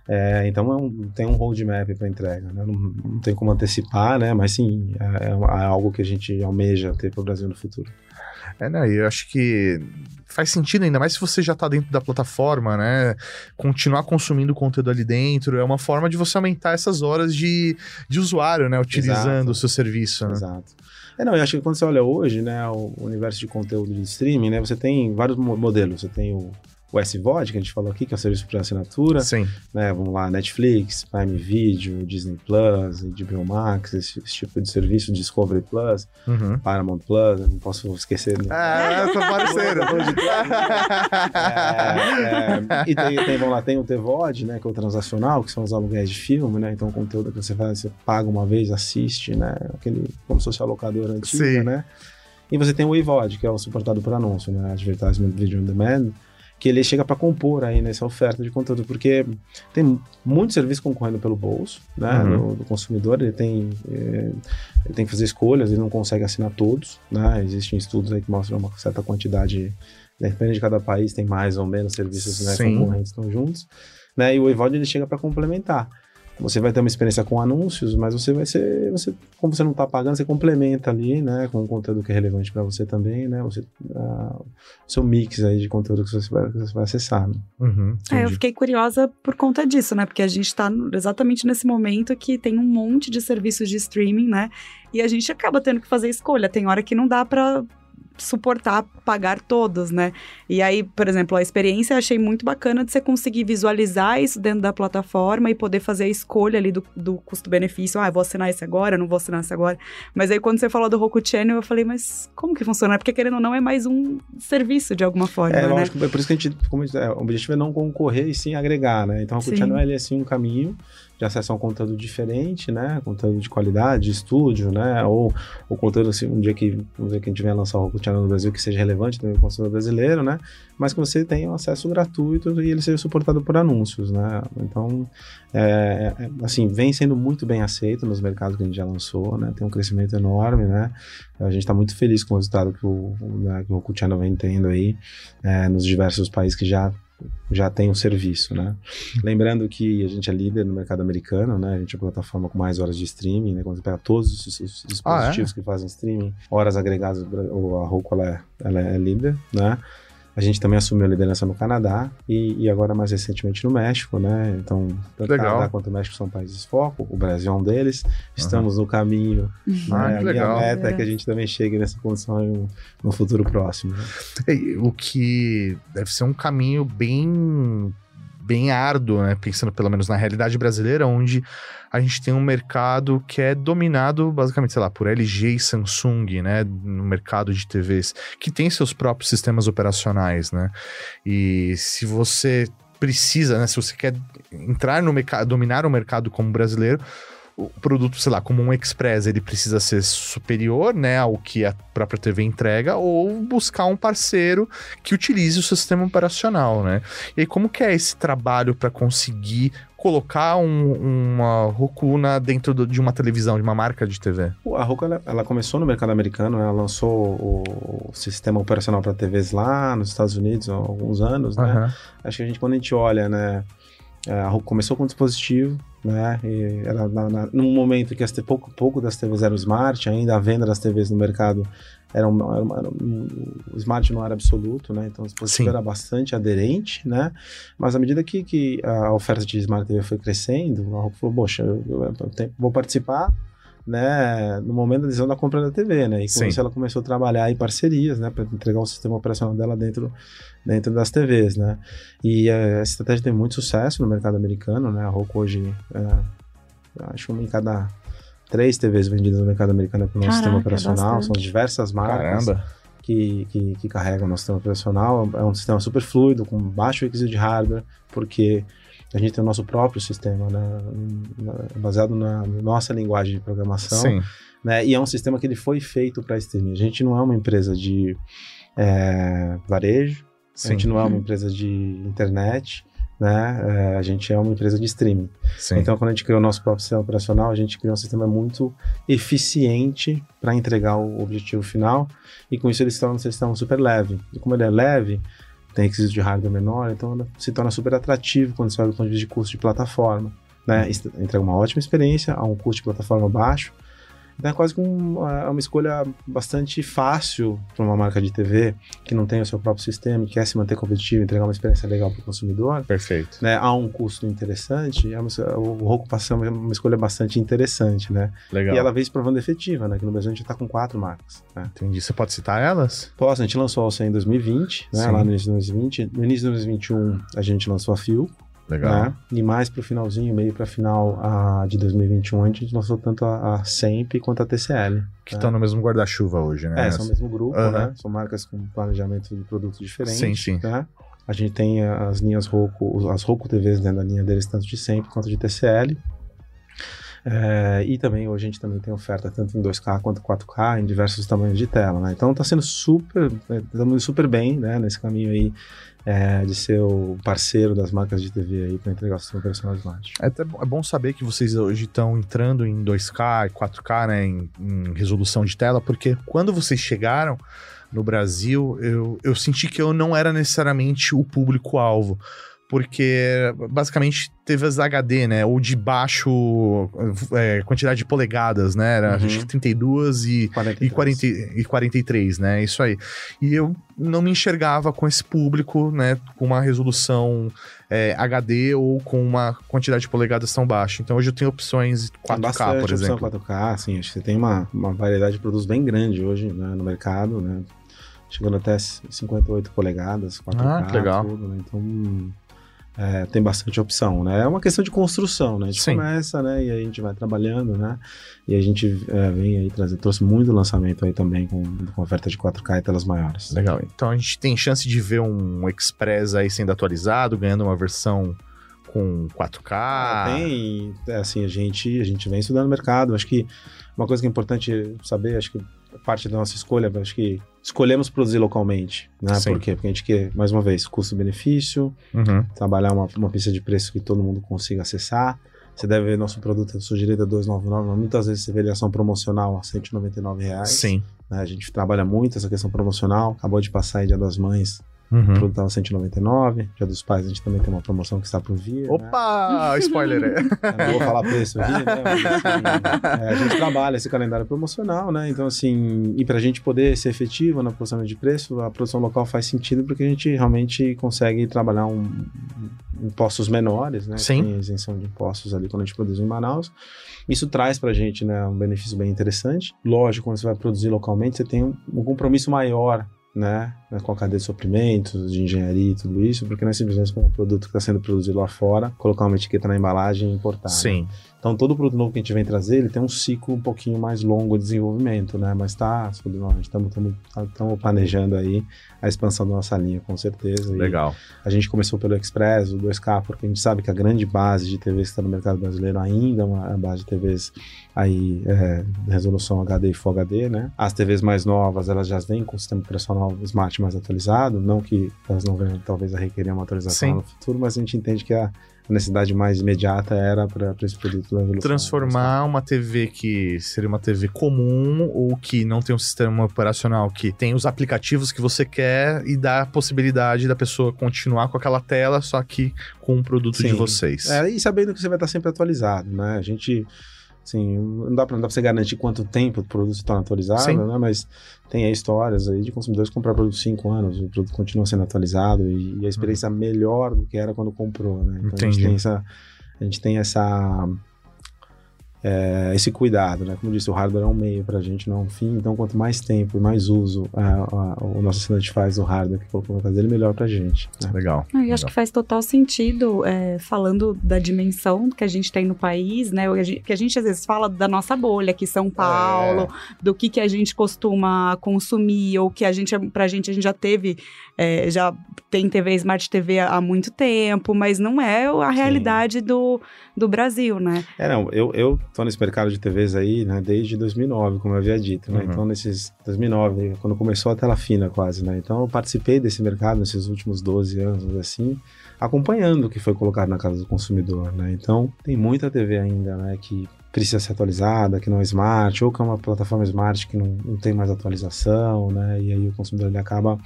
A: é, então é um- tem um roadmap para entrega, né, não, não tem como antecipar, né, mas sim, é, é é algo que a gente almeja ter para o Brasil no futuro.
B: É, né? E eu acho que faz sentido, ainda mais se você já tá dentro da plataforma, né? Continuar consumindo conteúdo ali dentro é uma forma de você aumentar essas horas de, de usuário, né? Utilizando
A: Exato.
B: o seu serviço, né?
A: Exato. É, não, eu acho que quando você olha hoje, né, o universo de conteúdo de streaming, né, você tem vários mo- modelos. Você tem o, o SVOD, que a gente falou aqui, que é o serviço por assinatura,
B: Sim.
A: né? Vamos lá, Netflix, Prime Video, Disney Plus, HBO Max, esse, esse tipo de serviço, Discovery Plus,
B: Uhum.
A: Paramount Plus, não posso esquecer. né?
B: É, tô parceiro.
A: É, é, e tem, tem, vamos lá, tem o TVOD, né, que é o transacional, que são os aluguéis de filme, né, então o conteúdo que você faz, você paga uma vez, assiste, né, aquele, como se fosse a locadora antiga,
B: Sim.
A: né, e você tem o AVOD, que é o suportado por anúncio, né, Advertisement Video on Demand, que ele chega para compor aí nessa oferta de conteúdo, porque tem muito serviço concorrendo pelo bolso, né,
B: Uhum.
A: do, do consumidor, ele tem, eh, ele tem que fazer escolhas, ele não consegue assinar todos, né, existem estudos aí que mostram uma certa quantidade, depende de cada país, tem mais ou menos serviços né, concorrentes estão juntos, né, e o EVOD ele chega para complementar. Você vai ter uma experiência com anúncios, mas você vai ser, você, como você não está pagando, você complementa ali, né, com um conteúdo que é relevante para você também, né, você, o seu mix aí de conteúdo que você vai, que você vai acessar. Né?
B: Uhum,
D: É, eu fiquei curiosa por conta disso, né? Porque a gente tá no- exatamente nesse momento que tem um monte de serviços de streaming, né? E a gente acaba tendo que fazer escolha. Tem hora que não dá pra suportar pagar todos, né? E aí, por exemplo, a experiência eu achei muito bacana de você conseguir visualizar isso dentro da plataforma e poder fazer a escolha ali do, do custo-benefício. Ah, vou assinar esse agora, não vou assinar esse agora. Mas aí, quando você falou do Roku Channel, eu falei, mas como que funciona? Porque, querendo ou não, é mais um serviço de alguma forma,
A: É,
D: né?
A: lógico, é por isso que a gente, como é, o objetivo é não concorrer e sim agregar, né? Então, o
D: Sim.
A: Channel ele é assim um caminho de acesso a um conteúdo diferente, né? Conteúdo de qualidade, de estúdio, né? Ou o conteúdo, assim, um dia que, vamos dizer, que a gente venha lançar o Channel no Brasil que seja relevante também para o consumidor brasileiro, né? Mas que você tenha um acesso gratuito e ele seja suportado por anúncios, né? Então, é, é, assim, vem sendo muito bem aceito nos mercados que a gente já lançou, né? Tem um crescimento enorme, né? A gente está muito feliz com o resultado que o, né, o Channel vem tendo aí é, nos diversos países que já já tem o serviço, né? Lembrando que a gente é líder no mercado americano, né? A gente é a plataforma com mais horas de streaming, né? Quando você pega todos os, os dispositivos que fazem streaming, horas agregadas, a Roku ela é, ela é líder, né? A gente também assumiu a liderança no Canadá e, e agora mais recentemente no México, né? Então, tanto o
B: Legal.
A: Canadá quanto o México são países foco, o Brasil é um deles. Estamos no caminho,
B: Ah,
A: né?
B: que
A: A
B: legal.
A: minha meta é.
D: É.
A: que a gente também chegue nessa condição um- no futuro próximo. né?
B: É, O que deve ser um caminho bem bem árduo, né? Pensando pelo menos na realidade brasileira, onde a gente tem um mercado que é dominado basicamente, sei lá, por LG e Samsung, né? No mercado de TVs, que tem seus próprios sistemas operacionais, né? E se você precisa, né? Se você quer entrar no mercado, dominar o mercado como brasileiro, o produto, sei lá, como um Express, ele precisa ser superior, né, ao que a própria TV entrega, ou buscar um parceiro que utilize o sistema operacional, né? E aí, como que é esse trabalho para conseguir colocar um- uma Roku na- dentro do- de uma televisão, de uma marca de TV?
A: A Roku ela, ela começou no mercado americano, ela lançou o, o sistema operacional para TVs lá nos Estados Unidos há alguns anos, né?
B: Aham.
A: Acho que a gente, quando a gente olha, né? A Roku começou com um dispositivo, né? E era na, na- num momento que as te- pouco, pouco das TVs eram smart, ainda a venda das TVs no mercado era, um, era, uma- era um- o smart não era absoluto, né? Então o dispositivo
B: Sim.
A: era bastante aderente, né? Mas à medida que, que a oferta de smart TV foi crescendo, a Roku falou, poxa, eu, eu- eu vou participar né, no momento da decisão da compra da TV, né? E com isso ela começou a trabalhar em parcerias, né, para entregar o sistema operacional dela dentro, dentro das TVs, né? E eh, essa estratégia tem muito sucesso no mercado americano, né? A Roku hoje, é, acho que uma em cada três TVs vendidas no mercado americano é com o nosso sistema operacional,
D: bastante.
A: são diversas marcas
B: Caramba.
A: que, que, que carregam o nosso sistema operacional. É um sistema super fluido, com baixo requisito de hardware, porque a gente tem o nosso próprio sistema, né? Baseado na nossa linguagem de programação.
B: Sim.
A: Né? E é um sistema que ele foi feito para streaming. A gente não é uma empresa de é, varejo, a
B: Sim.
A: gente não é uma empresa de internet, né? É, a gente é uma empresa de streaming.
B: Sim.
A: Então, quando a gente criou o nosso próprio sistema operacional, a gente criou um sistema muito eficiente para entregar o objetivo final, e com isso ele se torna um sistema super leve. E como ele é leve, tem requisito de hardware menor, então se torna super atrativo quando você olha do ponto de vista de custo de plataforma. Né? Est- Entrega uma ótima experiência a um custo de plataforma baixo, Então é quase que um, uma escolha bastante fácil para uma marca de TV que não tem o seu próprio sistema, que quer se manter competitivo, entregar uma experiência legal para o consumidor.
B: Perfeito.
A: Né, a um custo interessante, é uma, o Roku a ser uma escolha bastante interessante, né?
B: Legal.
A: E ela veio se provando efetiva, né? Que no Brasil a gente está com quatro marcas. Né?
B: Entendi. Você pode citar elas?
A: Posso, a gente lançou a Alça em 2020, né?
B: Sim.
A: Lá no início de 2020. No início de 2021 a gente lançou a Fio,
B: Legal.
A: né? E mais pro finalzinho, meio pra final a, de 2021, a gente lançou tanto a, a SEMP quanto a TCL.
B: Que
A: né?
B: estão no mesmo guarda-chuva hoje, né?
A: É, são o mesmo grupo,
B: Aham.
A: né? São marcas com planejamento de produtos diferentes.
B: Sim, sim.
A: Né? A gente tem as linhas Roku, as Roku TVs dentro da linha deles, tanto de SEMP quanto de TCL. É, e também hoje a gente também tem oferta tanto em 2K quanto 4K em diversos tamanhos de tela, né? Então tá sendo super, estamos indo super bem, né? Nesse caminho aí é, de ser o parceiro das marcas de TV aí para entregar operacional Smart.
B: É, até bom- é bom saber que vocês hoje estão entrando em 2K e 4K, né, em, em resolução de tela, porque quando vocês chegaram no Brasil, eu, eu senti que eu não era necessariamente o público-alvo. Porque basicamente teve as HD, né? Ou de baixo é, quantidade de polegadas, né? Era
A: Uhum.
B: acho que 32 e
A: 43.
B: e, 40, e 43, né? Isso aí. E eu não me enxergava com esse público, né? Com uma resolução é, HD ou com uma quantidade de polegadas tão baixa. Então hoje eu tenho opções 4K,
A: Tem bastante
B: por
A: opção
B: exemplo.
A: 4K, assim, acho que você tem uma, uma variedade de produtos bem grande hoje né, no mercado, né? Chegando até 58 polegadas, 4K,
B: Ah, que legal.
A: tudo, né? Então, é, tem bastante opção, né? É uma questão de construção, né? A gente
B: Sim.
A: começa, né? E a gente vai trabalhando, né? E a gente é, vem aí trazer, trouxe muito lançamento aí também com, com oferta de 4K e telas maiores.
B: Legal. Então a gente tem chance de ver um Express aí sendo atualizado, ganhando uma versão com 4K.
A: Ah, Tem, é, assim, a gente, a gente vem estudando o mercado. Acho que uma coisa que é importante saber, acho que parte da nossa escolha, acho que escolhemos produzir localmente, né?
B: Sim.
A: Por quê? Porque a gente quer, mais uma vez, custo-benefício,
B: Uhum.
A: trabalhar uma, uma pista de preço que todo mundo consiga acessar. Você deve ver nosso produto, a sua direita 299, mas muitas vezes você vê ação promocional a 199 reais.
B: Sim.
A: né? A gente trabalha muito essa questão promocional. Acabou de passar aí Dia das Mães,
B: Uhum.
A: produto estava 199. Dia dos Pais a gente também tem uma promoção que está por vir. né?
B: Opa! Spoiler aí.
A: Eu não vou falar preço aqui, né? Mas, assim, é, a gente trabalha esse calendário promocional, né? Então, assim, e para a gente poder ser efetivo na produção de preço, a produção local faz sentido porque a gente realmente consegue trabalhar um- impostos menores, né?
B: Sim.
A: Tem isenção de impostos ali quando a gente produz em Manaus. Isso traz para a gente né, um benefício bem interessante. Lógico, quando você vai produzir localmente, você tem um, um compromisso maior né, com a cadeia de suprimentos, de engenharia e tudo isso, porque não é simplesmente um produto que está sendo produzido lá fora, colocar uma etiqueta na embalagem e importar. né? Então, todo produto novo que a gente vem trazer, ele tem um ciclo um pouquinho mais longo de desenvolvimento, né? Mas tá, estamos planejando aí a expansão da nossa linha, com certeza. E
B: Legal.
A: a gente começou pelo Express, o 2K, porque a gente sabe que a grande base de TVs que está no mercado brasileiro ainda é uma base de TVs aí, é, resolução HD e Full HD, né? As TVs mais novas, elas já vêm com o sistema operacional Smart mais atualizado, não que elas não venham talvez a requerer uma atualização
B: Sim.
A: no futuro, mas a gente entende que a a necessidade mais imediata era para esse produto da evolução.
B: Transformar uma TV que seria uma TV comum ou que não tem um sistema operacional que tem os aplicativos que você quer e dá a possibilidade da pessoa continuar com aquela tela, só que com um produto de
A: Sim.
B: vocês.
A: É, e sabendo que você vai estar sempre atualizado, né? A gente, assim, não dá para você garantir quanto tempo o produto se torna atualizado,
B: Sim.
A: né? Mas tem aí histórias aí de consumidores comprar produto 5 anos, o produto continua sendo atualizado e, e a experiência melhor do que era quando comprou, né? Então a
B: Entendi.
A: gente tem essa, a gente tem essa é, esse cuidado, né? Como eu disse, o hardware é um meio para a gente, não é um fim. Então, quanto mais tempo e mais uso a- a- o nosso assinante faz do hardware que colocou na casa dele, melhor para a gente. né?
B: Legal.
D: Ah, e acho que faz total sentido, é, falando da dimensão que a gente tem no país, né? o Que a gente, que às vezes fala da nossa bolha aqui, São Paulo, do que, que a gente costuma consumir, ou que a gente, pra gente, a gente já teve, é, já tem TV Smart TV há há muito tempo, mas não é a realidade do, do Brasil, né?
A: É, não, eu, eu tô nesse mercado de TVs aí, né, desde 2009, como eu havia dito, né?
B: Uhum.
A: Então, nesses 2009, quando começou a tela fina quase, né? Então, eu participei desse mercado nesses últimos 12 anos, assim, acompanhando o que foi colocado na casa do consumidor, né? Então, tem muita TV ainda, né, que precisa ser atualizada, que não é smart, ou que é uma plataforma smart que não, não tem mais atualização, né? E aí o consumidor ele acaba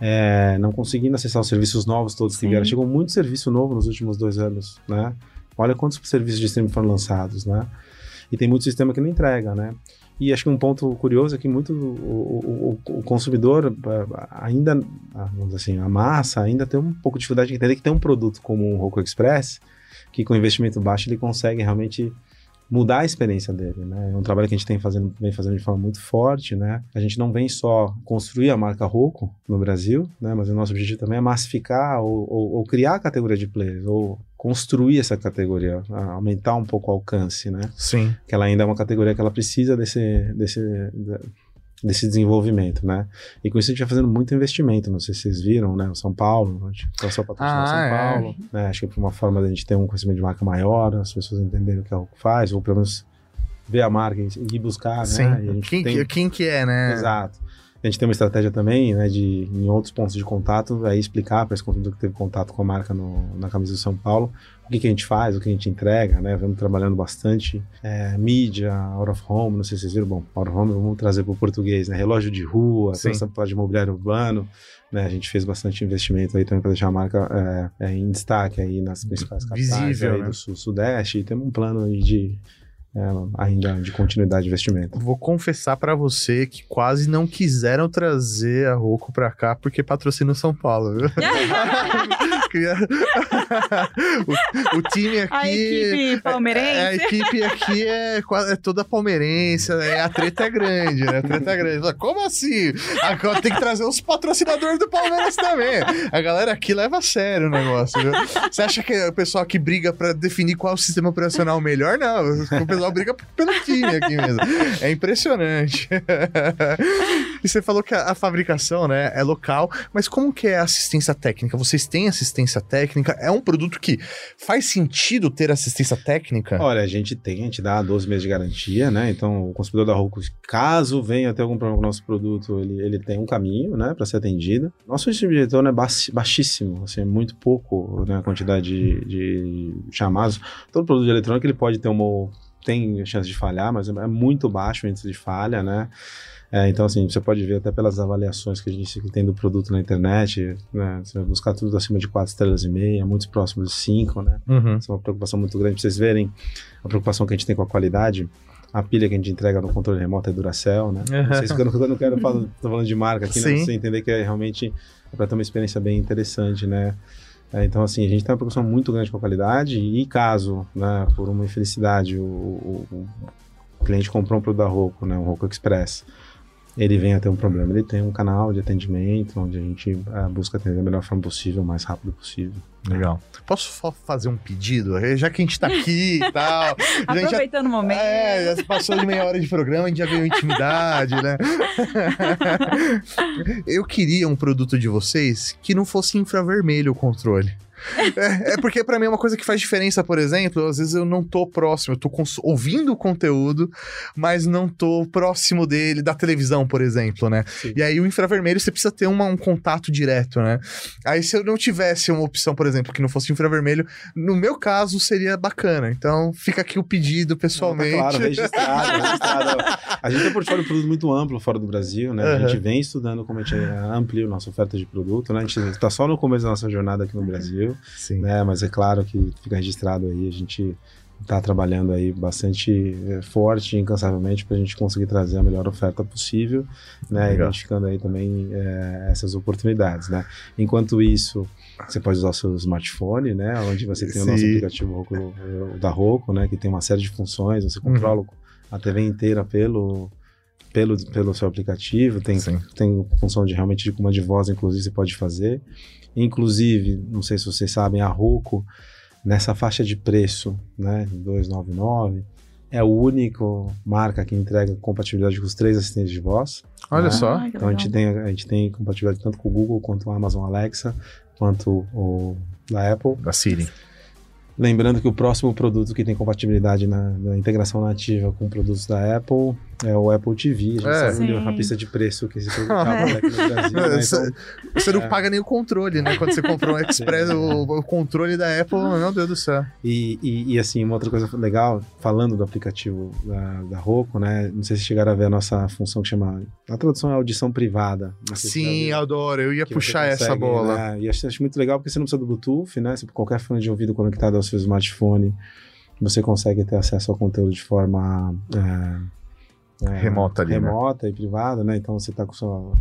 A: é, não conseguindo acessar os serviços novos todos que
D: Sim.
A: vieram. Chegou muito serviço novo nos últimos dois anos, né? Olha quantos serviços de streaming foram lançados, né? E tem muito sistema que não entrega, né? E acho que um ponto curioso é que muito o, o, o consumidor ainda, vamos dizer assim, a massa ainda tem um pouco de dificuldade de entender que tem um produto como o Roku Express, que com investimento baixo ele consegue realmente mudar a experiência dele, né? É um trabalho que a gente tem fazendo, vem fazendo de forma muito forte, né? A gente não vem só construir a marca Roku no Brasil, né? Mas o nosso objetivo também é massificar ou, ou, ou criar a categoria de players, ou construir essa categoria, aumentar um pouco o alcance, né?
B: Sim.
A: Que ela ainda é uma categoria que ela precisa desse, desse desse desenvolvimento, né? E com isso a gente vai fazendo muito investimento, não sei se vocês viram, né? O São Paulo, a gente passou a patrocinar ah, São é. Paulo, né? Acho que é uma forma da gente ter um conhecimento de marca maior, as pessoas entenderem o que a Roku faz, ou pelo menos ver a marca e ir buscar,
B: Sim.
A: né?
B: Quem, tem... quem que é, né?
A: Exato. A gente tem uma estratégia também, né, de em outros pontos de contato, aí explicar para esse consumidor que teve contato com a marca no, na camisa do São Paulo, o que, que, a gente faz, o que a gente entrega, né? Vamos trabalhando bastante é, mídia, out of home, não sei se vocês viram, bom, out of home vamos trazer para o português, né? Relógio de rua, transporte de imobiliário urbano, né? A gente fez bastante investimento aí também para deixar a marca é, é, em destaque aí nas principais capitais
B: Visível, né?
A: do sul, sudeste, e temos um plano aí de é, ainda de continuidade de investimento.
B: Vou confessar para você que quase não quiseram trazer a Roku para cá porque patrocina o São Paulo. Viu? o, o, time aqui. A
D: equipe palmeirense.
B: É, a equipe aqui é, é toda palmeirense, né? a treta é grande, né? A treta é grande. Como assim? Agora tem que trazer os patrocinadores do Palmeiras também. A galera aqui leva a sério o negócio, viu? Você acha que o pessoal que briga para definir qual é o sistema operacional melhor? Não. O pessoal briga pelo time aqui mesmo. É impressionante. e você falou que a, a fabricação, né, é local, mas como que é a assistência técnica? Vocês têm assistência assistência técnica? É um produto que faz sentido ter assistência técnica?
A: Olha, a gente tem, a gente dá 12 meses de garantia, né? Então, o consumidor da Roku, caso venha ter algum problema com o nosso produto, ele, ele tem um caminho, né, para ser atendido. Nosso sistema de retorno é baixíssimo, assim, é muito pouco, né, a quantidade de, de chamados. Todo produto de eletrônico, ele pode ter uma tem chance de falhar, mas é muito baixo o índice de falha, né? É, então, assim, você pode ver até pelas avaliações que a gente tem do produto na internet, né? Você vai buscar tudo acima de 4 estrelas e meia, muitos próximos de 5, né?
B: Uhum.
A: Isso é uma preocupação muito grande. Pra vocês verem a preocupação que a gente tem com a qualidade. A pilha que a gente entrega no controle remoto é Duracell, né? Uhum. Vocês, eu, não, eu não quero falar, tô falando de marca aqui, né? Você entender que é realmente é para ter uma experiência bem interessante, né? É, então, assim, a gente tem uma preocupação muito grande com a qualidade e caso, né, por uma infelicidade, o, o, o cliente comprou um produto da Roku, né, um Roku Express, ele vem a ter um problema. Ele tem um canal de atendimento onde a gente uh, busca atender da melhor forma possível, o mais rápido possível.
B: Legal. Posso só fazer um pedido? É, já que a gente tá aqui e tal.
D: Aproveitando
B: já,
D: o momento.
B: É, já passou de meia hora de programa, a gente já veio intimidade, né? Eu queria um produto de vocês que não fosse infravermelho o controle. É, é, porque para mim é uma coisa que faz diferença, por exemplo, às vezes eu não tô próximo, eu tô ouvindo o conteúdo, mas não tô próximo dele, da televisão, por exemplo, né? Sim. E aí o infravermelho você precisa ter uma, um contato direto, né? Aí se eu não tivesse uma opção, por exemplo, que não fosse infravermelho, no meu caso seria bacana. Então fica aqui o pedido pessoalmente. Não,
A: tá claro, registrado, registrado. A gente tem um portfólio de produto muito amplo fora do Brasil, né? Uhum. A gente vem estudando como a gente amplia a nossa oferta de produto, né? A gente está só no começo da nossa jornada aqui no Brasil. Brasil.
B: Sim.
A: Né? Mas é claro que fica registrado aí, a gente está trabalhando aí bastante é, forte e incansavelmente para a gente conseguir trazer a melhor oferta possível, né? Identificando aí também é, essas oportunidades, né? Enquanto isso, você pode usar o seu smartphone, né? Onde você tem Sim. o nosso aplicativo Roku, da Roku, né? Que tem uma série de funções, você controla uhum. a TV inteira pelo pelo, pelo seu aplicativo, tem, tem função de realmente de comando de voz, inclusive, você pode fazer. Inclusive, não sei se vocês sabem, a Roku, nessa faixa de preço, né, 299, é a única marca que entrega compatibilidade com os três assistentes de voz.
B: Olha
A: né?
B: só.
A: Ai, então a gente, tem, a gente tem compatibilidade tanto com o Google, quanto o Amazon Alexa, quanto o da Apple.
B: Da Siri.
A: Lembrando que o próximo produto que tem compatibilidade na, na integração nativa com produtos da Apple é o Apple TV. A gente é. sabe a pista de preço que produto acaba aqui no Brasil. Né? Então,
B: você não é. paga nem o controle, né? Quando você comprou um Express, o, o, controle da Apple, meu Deus do céu.
A: E, e, e, assim, uma outra coisa legal, falando do aplicativo da, da Roku, né? Não sei se chegaram a ver a nossa função que chama. A tradução é audição privada.
B: Sim, adoro. Eu ia puxar consegue, essa bola.
A: Né? E acho, acho muito legal porque você não precisa do Bluetooth, né? Você, qualquer fone de ouvido conectado ao seu smartphone, você consegue ter acesso ao conteúdo de forma. É, né,
B: Remota ali, né?
A: remota e privada, né? Então você tá com sua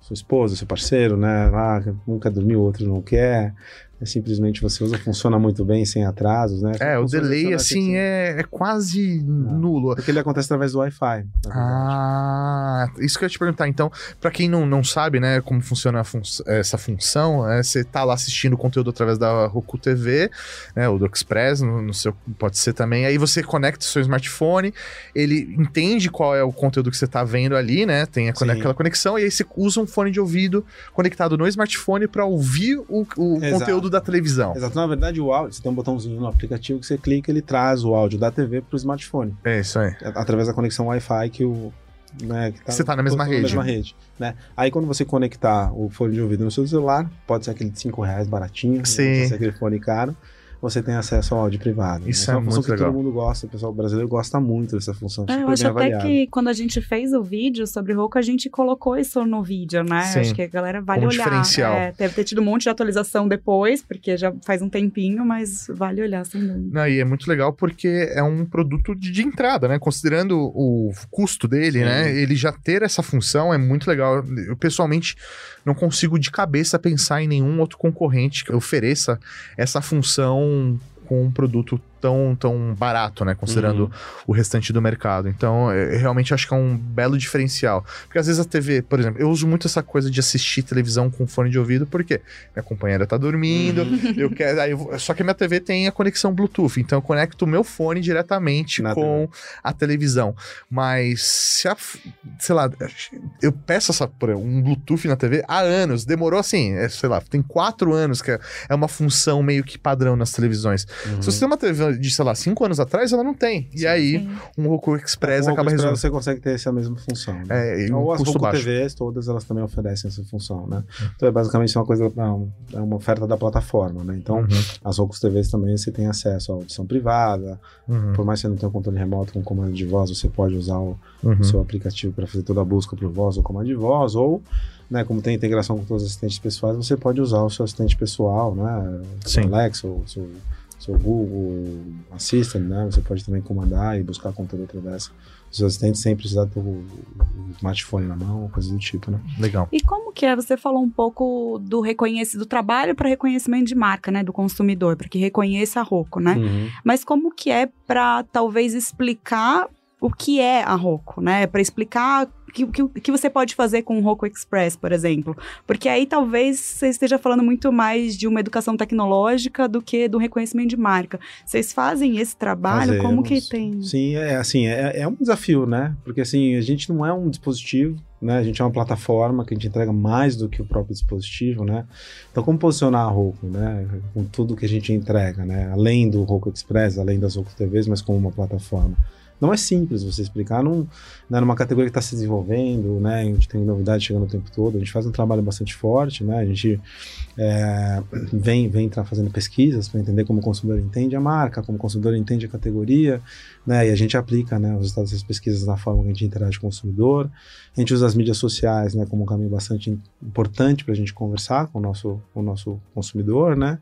A: sua esposa, seu parceiro, né? Lá, um quer dormir, o outro não quer. É simplesmente você usa, funciona muito bem, sem atrasos, né?
B: É, o delay, assim, é, é quase nulo.
A: Porque ele acontece através do Wi-Fi.
B: Ah, isso que eu ia te perguntar. Então, pra quem não, não sabe, né, como funciona fun- essa função, é, você tá lá assistindo o conteúdo através da Roku TV, né, ou do Express, no, no seu, pode ser também. Aí você conecta o seu smartphone, ele entende qual é o conteúdo que você tá vendo ali, né, tem a- aquela conexão, e aí você usa um fone de ouvido conectado no smartphone pra ouvir o, o conteúdo da televisão.
A: Exato. Na verdade, o áudio, você tem um botãozinho no aplicativo que você clica, ele traz o áudio da TV pro smartphone.
B: É isso aí.
A: através da conexão Wi-Fi que o. Né, que
B: Você tá na mesma
A: na
B: rede.
A: mesma rede né? Aí quando você conectar o fone de ouvido no seu celular, pode ser aquele de 5 reais baratinho, né?
B: Sim.
A: pode ser aquele fone caro, você tem acesso ao áudio privado. né?
B: Isso
A: Essa
B: é
A: uma função
B: muito
A: que
B: legal.
A: todo mundo gosta, o pessoal brasileiro gosta muito dessa função.
D: É,
A: super
D: eu acho
A: bem
D: até
A: avaliada.
D: que quando a gente fez o vídeo sobre Roku, a gente colocou isso no vídeo, né?
B: Sim.
D: Acho que a galera vale
B: Como
D: olhar.
B: diferencial.
D: É, deve ter tido um monte de atualização depois, porque já faz um tempinho, mas vale olhar sem dúvida.
B: Não, e é muito legal porque é um produto de, de entrada, né? Considerando o custo dele,
A: Sim.
B: né? Ele já ter essa função é muito legal. Eu, pessoalmente, não consigo de cabeça pensar em nenhum outro concorrente que ofereça essa função com um produto tão, tão barato, né? Considerando
A: Uhum.
B: o restante do mercado. Então, é, eu realmente acho que é um belo diferencial. Porque às vezes a TV, por exemplo, eu uso muito essa coisa de assistir televisão com fone de ouvido, porque minha companheira tá dormindo,
A: Uhum.
B: eu quero. Aí eu só que a minha TV tem a conexão Bluetooth, então eu conecto o meu fone diretamente
A: Na
B: com a televisão. Mas se a, sei lá, eu peço essa, um Bluetooth na TV há anos, demorou assim, é, sei lá, tem quatro anos que é, é uma função meio que padrão nas televisões.
A: Uhum.
B: Se você tem uma TV de, sei lá, cinco anos atrás, ela não tem. E aí,
D: Sim.
B: um Roku Express
A: o
B: acaba
A: Express
B: resolvendo.
A: você consegue ter essa mesma função. né?
B: É, e um
A: Ou as
B: custo
A: Roku
B: baixo.
A: TVs, todas elas também oferecem essa função, né? Então é basicamente uma coisa, não, é uma oferta da plataforma, né? Então
B: Uhum,
A: as Roku TVs também você tem acesso à audição privada,
B: uhum,
A: por mais que você não tenha um controle remoto com comando de voz, você pode usar o,
B: uhum.
A: o seu aplicativo para fazer toda a busca por voz ou comando de voz, ou, né, como tem integração com todos os assistentes pessoais, você pode usar o seu assistente pessoal, né?
B: Sim.
A: Seu Alexa, o seu, seu Google Assistant, né? Você pode também comandar e buscar conteúdo através dos seus assistentes sem precisar ter o, o smartphone na mão, coisa do tipo, né?
B: Legal.
D: E como que é? Você falou um pouco do reconhecimento do trabalho para reconhecimento de marca, né, do consumidor, para que reconheça a Roku, né?
A: Uhum.
D: Mas como que é para talvez explicar o que é a Roku, né? Para explicar que, que, que você pode fazer com o Roku Express, por exemplo. Porque aí talvez você esteja falando muito mais de uma educação tecnológica do que do reconhecimento de marca. Vocês fazem esse trabalho? Como que
A: Fazemos.
D: tem?
A: Sim, é assim, é, é um desafio, né? Porque assim, a gente não é um dispositivo, né? A gente é uma plataforma que a gente entrega mais do que o próprio dispositivo, né? Então, como posicionar a Roku, né? Com tudo que a gente entrega, né? Além do Roku Express, além das Roku TVs, mas como uma plataforma. Não é simples você explicar num, né, numa categoria que está se desenvolvendo, né? A gente tem novidades chegando o tempo todo. A gente faz um trabalho bastante forte, né? A gente é, vem, vem fazendo pesquisas para entender como o consumidor entende a marca, como o consumidor entende a categoria, né? E a gente aplica né, os resultados dessas pesquisas na forma que a gente interage com o consumidor. A gente usa as mídias sociais né, como um caminho bastante importante para a gente conversar com o nosso, com o nosso consumidor, né?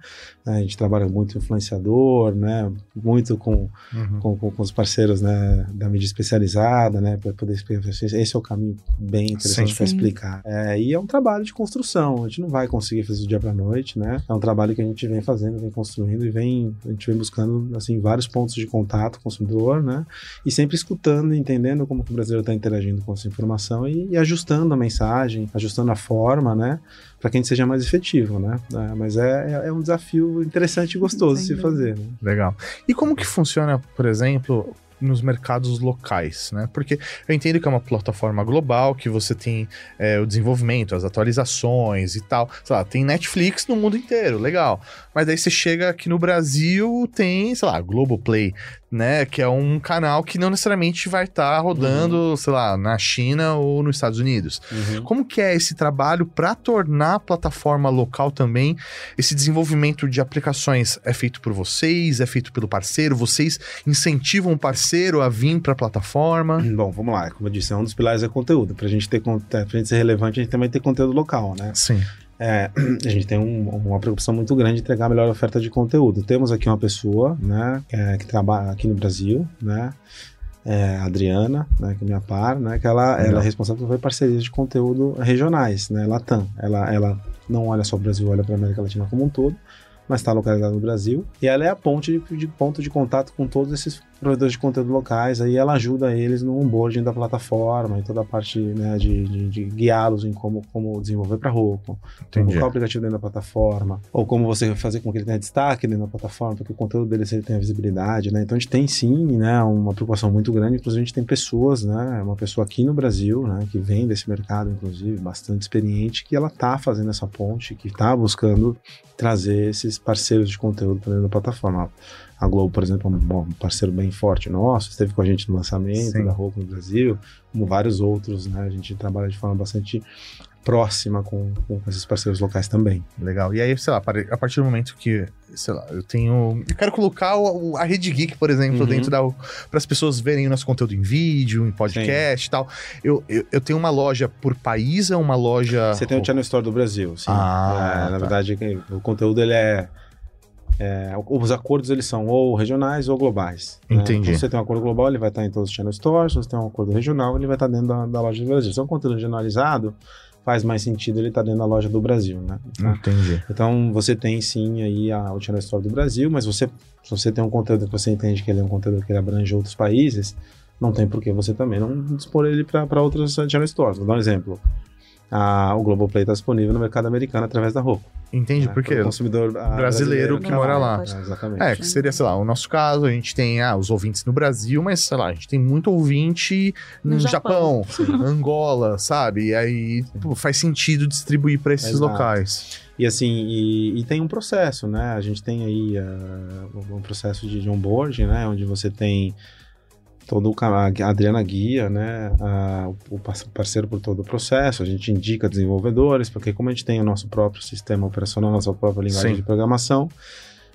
A: A gente trabalha muito influenciador, né? Muito com,
B: Uhum.
A: com, com- com os parceiros né, da mídia especializada, né, para poder explicar. Esse é o caminho bem interessante para explicar. É, e é um trabalho de construção. A gente não vai conseguir fazer do dia para noite, né? É um trabalho que a gente vem fazendo, vem construindo e vem a gente vem buscando assim vários pontos de contato com o consumidor, né? E sempre escutando, e entendendo como que o brasileiro está interagindo com essa informação e, e ajustando a mensagem, ajustando a forma, né? Para que a gente seja mais efetivo, né? É, mas é, é- é um desafio interessante e gostoso
D: Sem
A: se fazer. Né?
B: Legal. E como que funciona, por exemplo, nos mercados locais, né? Porque eu entendo que é uma plataforma global, que você tem é, o desenvolvimento, as atualizações e tal. Sei lá, tem Netflix no mundo inteiro, legal. Mas daí você chega aqui no Brasil, tem, sei lá, Globoplay, né? Que é um canal que não necessariamente vai estar rodando, sei lá, na China ou nos Estados Unidos. Como que é esse trabalho para tornar a plataforma local também? Esse desenvolvimento de aplicações é feito por vocês? É feito pelo parceiro? Vocês incentivam o parceiro a vir para a plataforma?
A: Bom, vamos lá. Como eu disse, um dos pilares é conteúdo. Pra gente ter con- pra gente ser relevante, a gente também tem conteúdo local, né?
B: Sim.
A: É, a gente tem um- uma preocupação muito grande de entregar a melhor oferta de conteúdo. Temos aqui uma pessoa, né, que, é- que trabalha aqui no Brasil, né, é, a Adriana, né, que é minha par, né, que ela, ela é responsável por parcerias de conteúdo regionais, né, Latam. Ela, ela não olha só o Brasil, olha para a América Latina como um todo, mas está localizada no Brasil. E ela é a ponte de, de, ponto de contato com todos esses provedores de conteúdo locais. Aí ela ajuda eles no onboarding da plataforma e toda a parte né, de, de, de guiá-los em como, como desenvolver para Roku, colocar o aplicativo dentro da plataforma, ou como você fazer com que ele tenha destaque dentro da plataforma, para que o conteúdo dele ele tenha visibilidade. Né? Então a gente tem sim né, uma preocupação muito grande. Inclusive a gente tem pessoas, né, uma pessoa aqui no Brasil né, que vem desse mercado, inclusive, bastante experiente, que ela está fazendo essa ponte, que está buscando trazer esses parceiros de conteúdo para dentro da plataforma. A Globo, por exemplo, é um parceiro bem forte nosso, esteve com a gente no lançamento Sim. da Roku no Brasil, como vários outros, né? A gente trabalha de forma bastante próxima com, com esses parceiros locais também.
B: Legal. E aí, sei lá, a partir do momento que, sei lá, eu tenho. Eu quero colocar o, a Rede Geek, por exemplo, uhum. dentro da. para as pessoas verem o nosso conteúdo em vídeo, em podcast e tal. Eu, eu, eu, tenho uma loja por país ou uma loja.
A: Você tem o Channel Store do Brasil, sim. Ah, é, tá. Na verdade, o conteúdo ele é é, os acordos eles são ou regionais ou globais.
B: Né? Entendi.
A: Né? Então, você tem um acordo global, ele vai estar em todos os channel stores. Se você tem um acordo regional, ele vai estar dentro da, da loja do Brasil. Se é um conteúdo regionalizado, faz mais sentido ele estar dentro da loja do Brasil, né?
B: Entendi.
A: Então você tem sim aí a, o channel store do Brasil, mas você, se você tem um conteúdo que você entende que ele é um conteúdo que abrange outros países, não tem por que você também não dispor ele para outros channel stores. Vou dar um exemplo a, o Globoplay está disponível no mercado americano através da Roku.
B: Entende? Né? Porque o consumidor brasileiro, brasileiro que mora lá.
A: É, exatamente.
B: É, que seria, sei lá, o nosso caso, a gente tem ah, os ouvintes no Brasil, mas, sei lá, a gente tem muito ouvinte no, no Japão, Japão Angola, sabe? E aí pô, faz sentido distribuir para esses Exato. locais.
A: E assim, e, e, tem um processo, né? A gente tem aí uh, um processo de, de onboarding, né? Onde você tem todo o, a Adriana guia, né, a, o parceiro por todo o processo, a gente indica desenvolvedores, porque como a gente tem o nosso próprio sistema operacional, nossa própria linguagem Sim. de programação,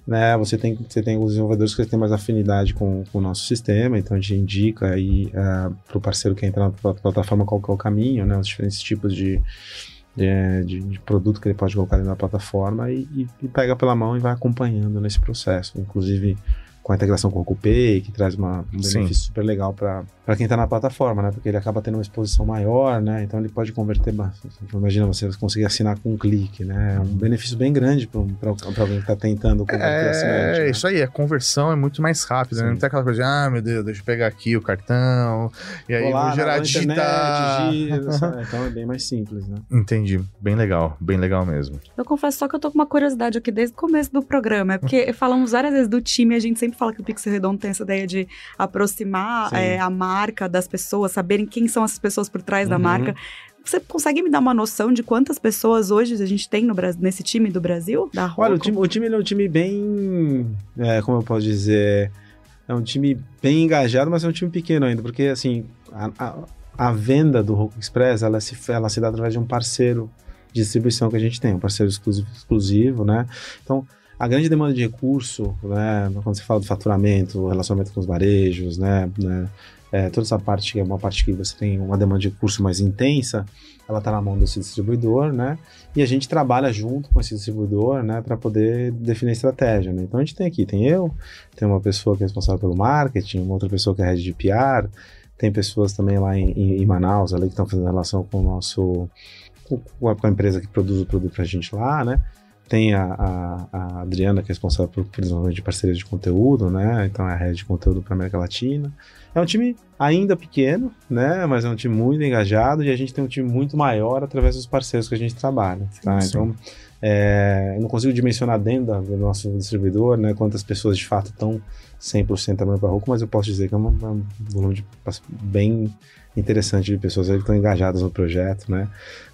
A: né, você tem, você tem os desenvolvedores que têm mais afinidade com, com o nosso sistema, então a gente indica aí uh, é, para o parceiro que entra na plataforma qual é o caminho, né, os diferentes tipos de, de, de, de, produto que ele pode colocar na plataforma e, e, e pega pela mão e vai acompanhando nesse processo, inclusive com a integração com o Pay, que traz uma, um benefício Sim. super legal para quem está na plataforma, né? Porque ele acaba tendo uma exposição maior, né? Então ele pode converter. Imagina você conseguir assinar com um clique, né? É um benefício bem grande para alguém que está tentando
B: converter é, assinante. É, né? isso aí, a conversão é muito mais rápida, né? Não tem aquela coisa de, ah, meu Deus, deixa eu pegar aqui o cartão, e aí Olá, vou gerar digitar.
A: então é bem mais simples, né?
B: Entendi. Bem legal, bem legal mesmo.
D: Eu confesso só que eu tô com uma curiosidade aqui desde o começo do programa, é porque falamos várias vezes do time, a gente sempre fala que o Pixel Redondo tem essa ideia de aproximar é, a marca das pessoas, saberem quem são essas pessoas por trás uhum. da marca. Você consegue me dar uma noção de quantas pessoas hoje a gente tem no Brasil, nesse time do Brasil? Da
A: Olha, o time, o time é um time bem. É, como eu posso dizer? É um time bem engajado, mas é um time pequeno ainda, porque assim, a, a, a venda do Roku Express ela se, ela se dá através de um parceiro de distribuição que a gente tem, um parceiro exclusivo, exclusivo né? Então, a grande demanda de recurso, né, quando se fala do faturamento, relacionamento com os varejos, né, né é, toda essa parte que é uma parte que você tem uma demanda de recurso mais intensa, ela está na mão desse distribuidor, né? E a gente trabalha junto com esse distribuidor, né, para poder definir a estratégia, né? Então a gente tem aqui, tem eu, tem uma pessoa que é responsável pelo marketing, uma outra pessoa que é head de PR, tem pessoas também lá em, em, em Manaus, ali que estão fazendo relação com o nosso com a, empresa que produz o produto para a gente lá, né? Tem a, a, a, Adriana, que é responsável por, por desenvolvimento de parceria de conteúdo, né? Então é a rede de conteúdo para América Latina. É um time ainda pequeno, né? Mas é um time muito engajado e a gente tem um time muito maior através dos parceiros que a gente trabalha. Tá? Então, é, eu não consigo dimensionar dentro do nosso distribuidor, né? Quantas pessoas de fato estão 100% trabalhando para Roku, mas eu posso dizer que é um, é um volume de, bem interessante de pessoas que estão engajadas no projeto, né?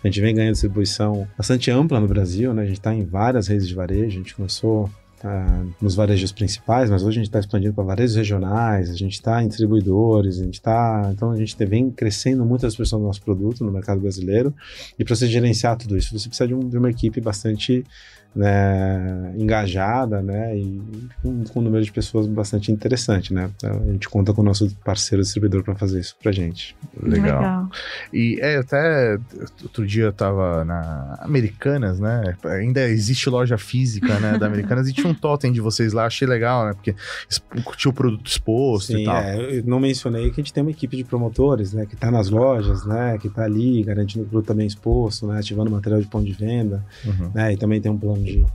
A: A gente vem ganhando distribuição bastante ampla no Brasil, né? A gente está em várias redes de varejo, a gente começou uh, nos varejos principais, mas hoje a gente está expandindo para varejos regionais, a gente está em distribuidores, a gente está... Então a gente vem crescendo muito a distribuição do nosso produto no mercado brasileiro e para você gerenciar tudo isso, você precisa de, um, de uma equipe bastante né, engajada, né, e com, com, um número de pessoas bastante interessante, né. Então, a gente conta com o nosso parceiro distribuidor para fazer isso pra gente.
B: Legal. Legal. E é, até outro dia eu tava na Americanas, né, ainda existe loja física, né, da Americanas, e tinha um totem de vocês lá, achei legal, né? Porque tinha o produto exposto
A: Sim,
B: e tal.
A: É, eu não mencionei que a gente tem uma equipe de promotores, né? Que tá nas lojas, né? Que tá ali, garantindo o produto também exposto, né? Ativando material de ponto de venda,
B: Uhum.
A: né? E também tem um plano de,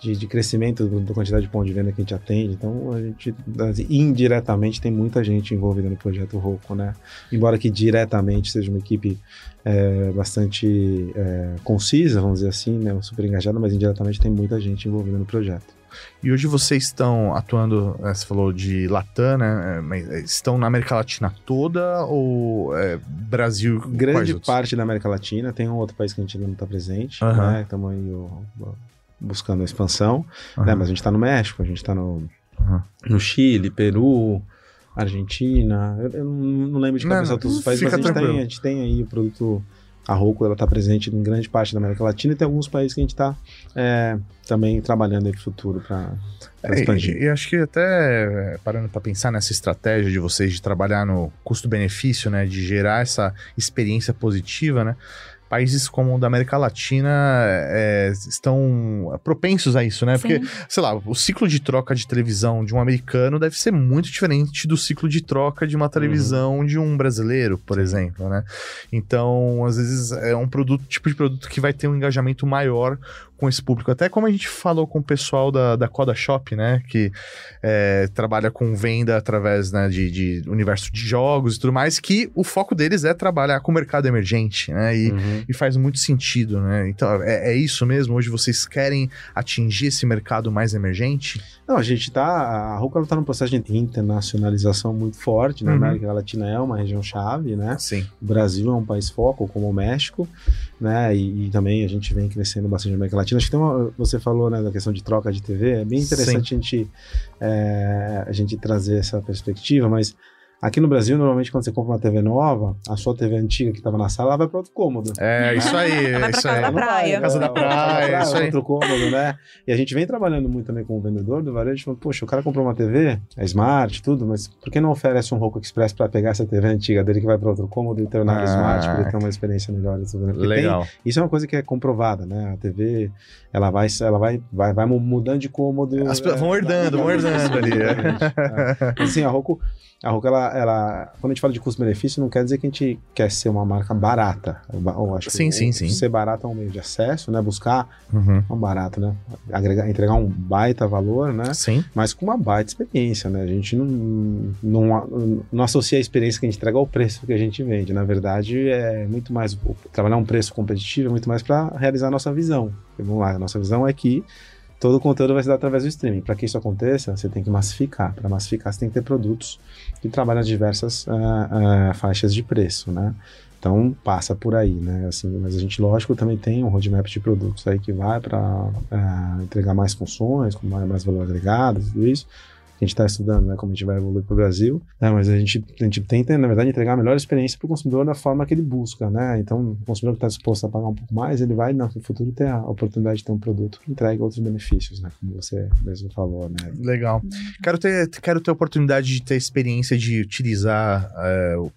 A: de, de crescimento da quantidade de ponto de venda que a gente atende. Então, a gente, assim, indiretamente, tem muita gente envolvida no projeto Roco, né? Embora que diretamente seja uma equipe é, bastante é, concisa, vamos dizer assim, né? Super engajada, mas indiretamente tem muita gente envolvida no projeto.
B: E hoje vocês estão atuando, né, você falou de Latam, né? é, Mas é, estão na América Latina toda ou é, Brasil?
A: grande parte da América Latina, tem um outro país que a gente ainda não está presente,
B: Aham.
A: né? Estamos aí ó, buscando a expansão,
B: Aham.
A: né? Mas a gente está no México, a gente está no,
B: Aham.
A: no Chile, Peru, Argentina, eu, eu não lembro de cabeça
B: não,
A: todos os países, mas a gente, tem, a gente tem aí o produto, a Roku, ela está presente em grande parte da América Latina e tem alguns países que a gente está também trabalhando aí para o futuro para
B: É,
A: expandir.
B: e, e acho que até é, parando para pensar nessa estratégia de vocês de trabalhar no custo-benefício, né, de gerar essa experiência positiva, né? Países como o da América Latina é, estão propensos a isso, né? Porque,
D: Sim.
B: sei lá, o ciclo de troca de televisão de um americano deve ser muito diferente do ciclo de troca de uma televisão de um brasileiro, por exemplo, né? Então, às vezes é um produto, tipo de produto que vai ter um engajamento maior com esse público. Até como a gente falou com o pessoal da, da Coda Shop, né? Que é, trabalha com venda através né, de, de universo de jogos e tudo mais, que o foco deles é trabalhar com o mercado emergente, né? E,
A: Uhum.
B: e faz muito sentido, né? Então, é, é isso mesmo? Hoje vocês querem atingir esse mercado mais emergente?
A: Não, a gente tá. A Roku está num processo de internacionalização muito forte, né?
B: Uhum.
A: A América Latina é uma região chave, né?
B: Sim.
A: O Brasil é um país foco, como o México, né? E, e também a gente vem crescendo bastante na América Latina. Acho que tem uma, você falou, né, da questão de troca de TV. É bem interessante a gente, é, a gente trazer essa perspectiva, mas aqui no Brasil, normalmente, quando você compra uma TV nova, a sua TV antiga que estava na sala ela vai para outro cômodo.
B: É, isso aí.
D: Vai pra
B: isso
D: casa
B: aí.
D: da praia.
B: Casa da
A: Vai
B: praia,
A: pra
B: isso aí.
A: outro cômodo, né? E a gente vem trabalhando muito também com o vendedor do varejo, falando, poxa, o cara comprou uma TV, é smart, tudo, mas por que não oferece um Roku Express para pegar essa TV antiga dele que vai para outro cômodo e tornar
B: Ah.
A: smart, para ele ter uma experiência melhor? e tudo, né? Porque tem-
B: Legal.
A: isso é uma coisa que é comprovada, né? A TV, ela vai, ela vai, vai, vai mudando de cômodo.
B: As pessoas vão herdando, vão herdando ali, é.
A: É. Assim, a Roku, a Roku, ela, ela, quando a gente fala de custo-benefício, não quer dizer que a gente quer ser uma marca barata. Eu, eu acho que
B: Sim,
A: o-
B: sim, sim.
A: Ser barato é um meio de acesso, né? Buscar
B: Uhum.
A: um barato, né? Agregar, entregar um baita valor, né?
B: Sim.
A: Mas com uma baita experiência, né? A gente não, não, não associa a experiência que a gente entrega ao preço que a gente vende. Na verdade, é muito mais trabalhar um preço competitivo, é muito mais para realizar a nossa visão. Vamos lá, a nossa visão é que todo o conteúdo vai ser dado através do streaming. Para que isso aconteça, você tem que massificar. Para massificar, você tem que ter produtos que trabalham as diversas ah, ah, faixas de preço, né? Então passa por aí, né? Assim, mas a gente, lógico, também tem um roadmap de produtos aí que vai para entregar mais funções, com mais valor agregado, tudo isso. A gente está estudando, né, como a gente vai evoluir para o Brasil, né, mas a gente, a gente tenta, na verdade, entregar a melhor experiência para o consumidor da forma que ele busca, né? Então, o consumidor que está disposto a pagar um pouco mais, ele vai no futuro ter a oportunidade de ter um produto que entregue outros benefícios, né? Como você mesmo falou, né?
B: Legal. Quero ter, quero ter a oportunidade de ter a experiência de utilizar é, o,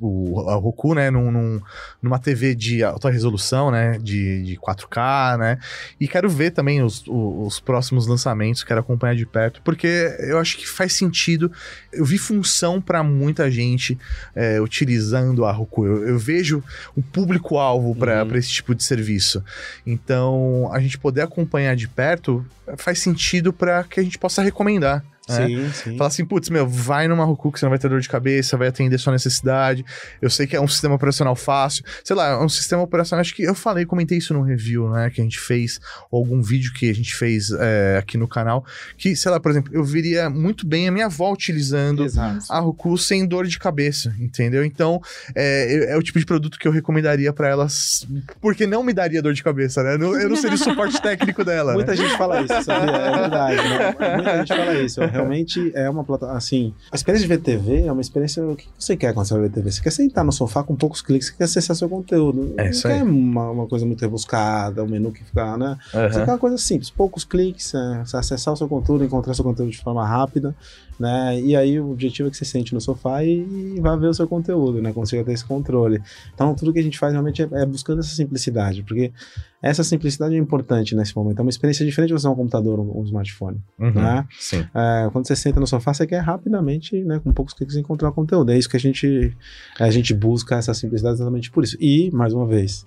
B: o, a Roku, né, num, num- numa TV de alta resolução, né, de, de 4K, né, e quero ver também os, o- os próximos lançamentos, quero acompanhar de perto, porque eu acho que faz sentido. Eu vi função para muita gente é, utilizando a Roku. Eu, eu vejo o público-alvo para
A: Uhum.
B: esse tipo de serviço. Então, a gente poder acompanhar de perto faz sentido para que a gente possa recomendar. Né?
A: Sim, sim.
B: Falar assim, putz, meu, vai numa Roku que você não vai ter dor de cabeça, vai atender sua necessidade. Eu sei que é um sistema operacional fácil. Sei lá, é um sistema operacional. Acho que eu falei, comentei isso num review, né? Que a gente fez, ou algum vídeo que a gente fez é, aqui no canal. Que, sei lá, por exemplo, eu viria muito bem a minha avó utilizando
A: Exato.
B: a Roku sem dor de cabeça, entendeu? Então, é, é o tipo de produto que eu recomendaria pra elas, porque não me daria dor de cabeça, né? Eu não seria o suporte técnico dela. né?
A: Muita gente fala isso, sabia? É verdade, né? Muita gente fala isso. Realmente é uma plataforma. Assim, a experiência de ver TV é uma experiência. O que você quer quando você vai TV? Você quer sentar no sofá com poucos cliques, você quer acessar seu conteúdo.
B: É
A: não
B: isso
A: quer uma, uma coisa muito rebuscada, um menu que fica, né? Você quer uma coisa simples, poucos cliques, é, você acessar o seu conteúdo, encontrar seu conteúdo de forma rápida, né? E aí o objetivo é que você sente no sofá e, e vá ver o seu conteúdo, né? Consiga ter esse controle. Então tudo que a gente faz realmente é, é buscando essa simplicidade, porque essa simplicidade é importante nesse momento. É uma experiência diferente de você usar um computador ou um smartphone.
B: Uhum.
A: né?
B: Sim.
A: É, quando você senta no sofá, você quer rapidamente, né, com poucos cliques, encontrar o conteúdo. É isso que a gente, a gente busca, essa simplicidade exatamente por isso. E, mais uma vez,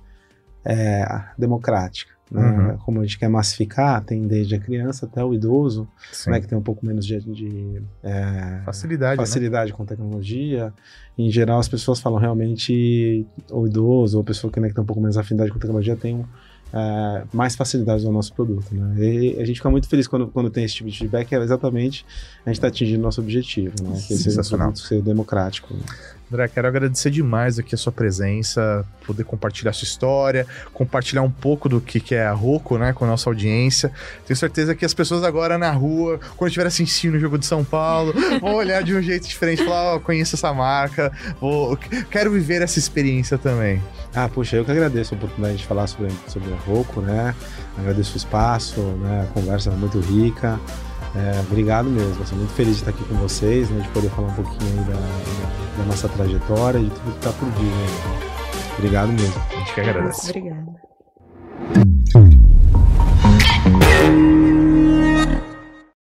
A: é democrática. Né?
B: Uhum.
A: Como a gente quer massificar, tem desde a criança até o idoso, né, que tem um pouco menos de, de, é,
B: Facilidade. né?
A: facilidade com tecnologia. Em geral, as pessoas falam realmente, o idoso, ou a pessoa que, né, que tem um pouco menos afinidade com tecnologia, tem um, é, mais facilidade no nosso produto. Né? E a gente fica muito feliz quando, quando tem esse tipo de feedback, é exatamente a gente está atingindo o nosso objetivo, né? que esse
B: Sensacional.
A: produto ser democrático. né?
B: André, quero agradecer demais aqui a sua presença, poder compartilhar a sua história, compartilhar um pouco do que, que é a Roco, né, com a nossa audiência. Tenho certeza que as pessoas agora na rua, quando estiver assistindo o jogo de São Paulo, vão olhar de um jeito diferente, falar, ó, conheço essa marca, vou, quero viver essa experiência também.
A: Ah, puxa, eu que agradeço a oportunidade de falar sobre, sobre a Roco, né? Agradeço o espaço, né? A conversa é muito rica. É, obrigado mesmo, estou muito feliz de estar aqui com vocês, né? De poder falar um pouquinho aí da, da- da nossa trajetória e de tudo que está por vir, né? Obrigado mesmo.
B: A gente que agradece.
D: Obrigada.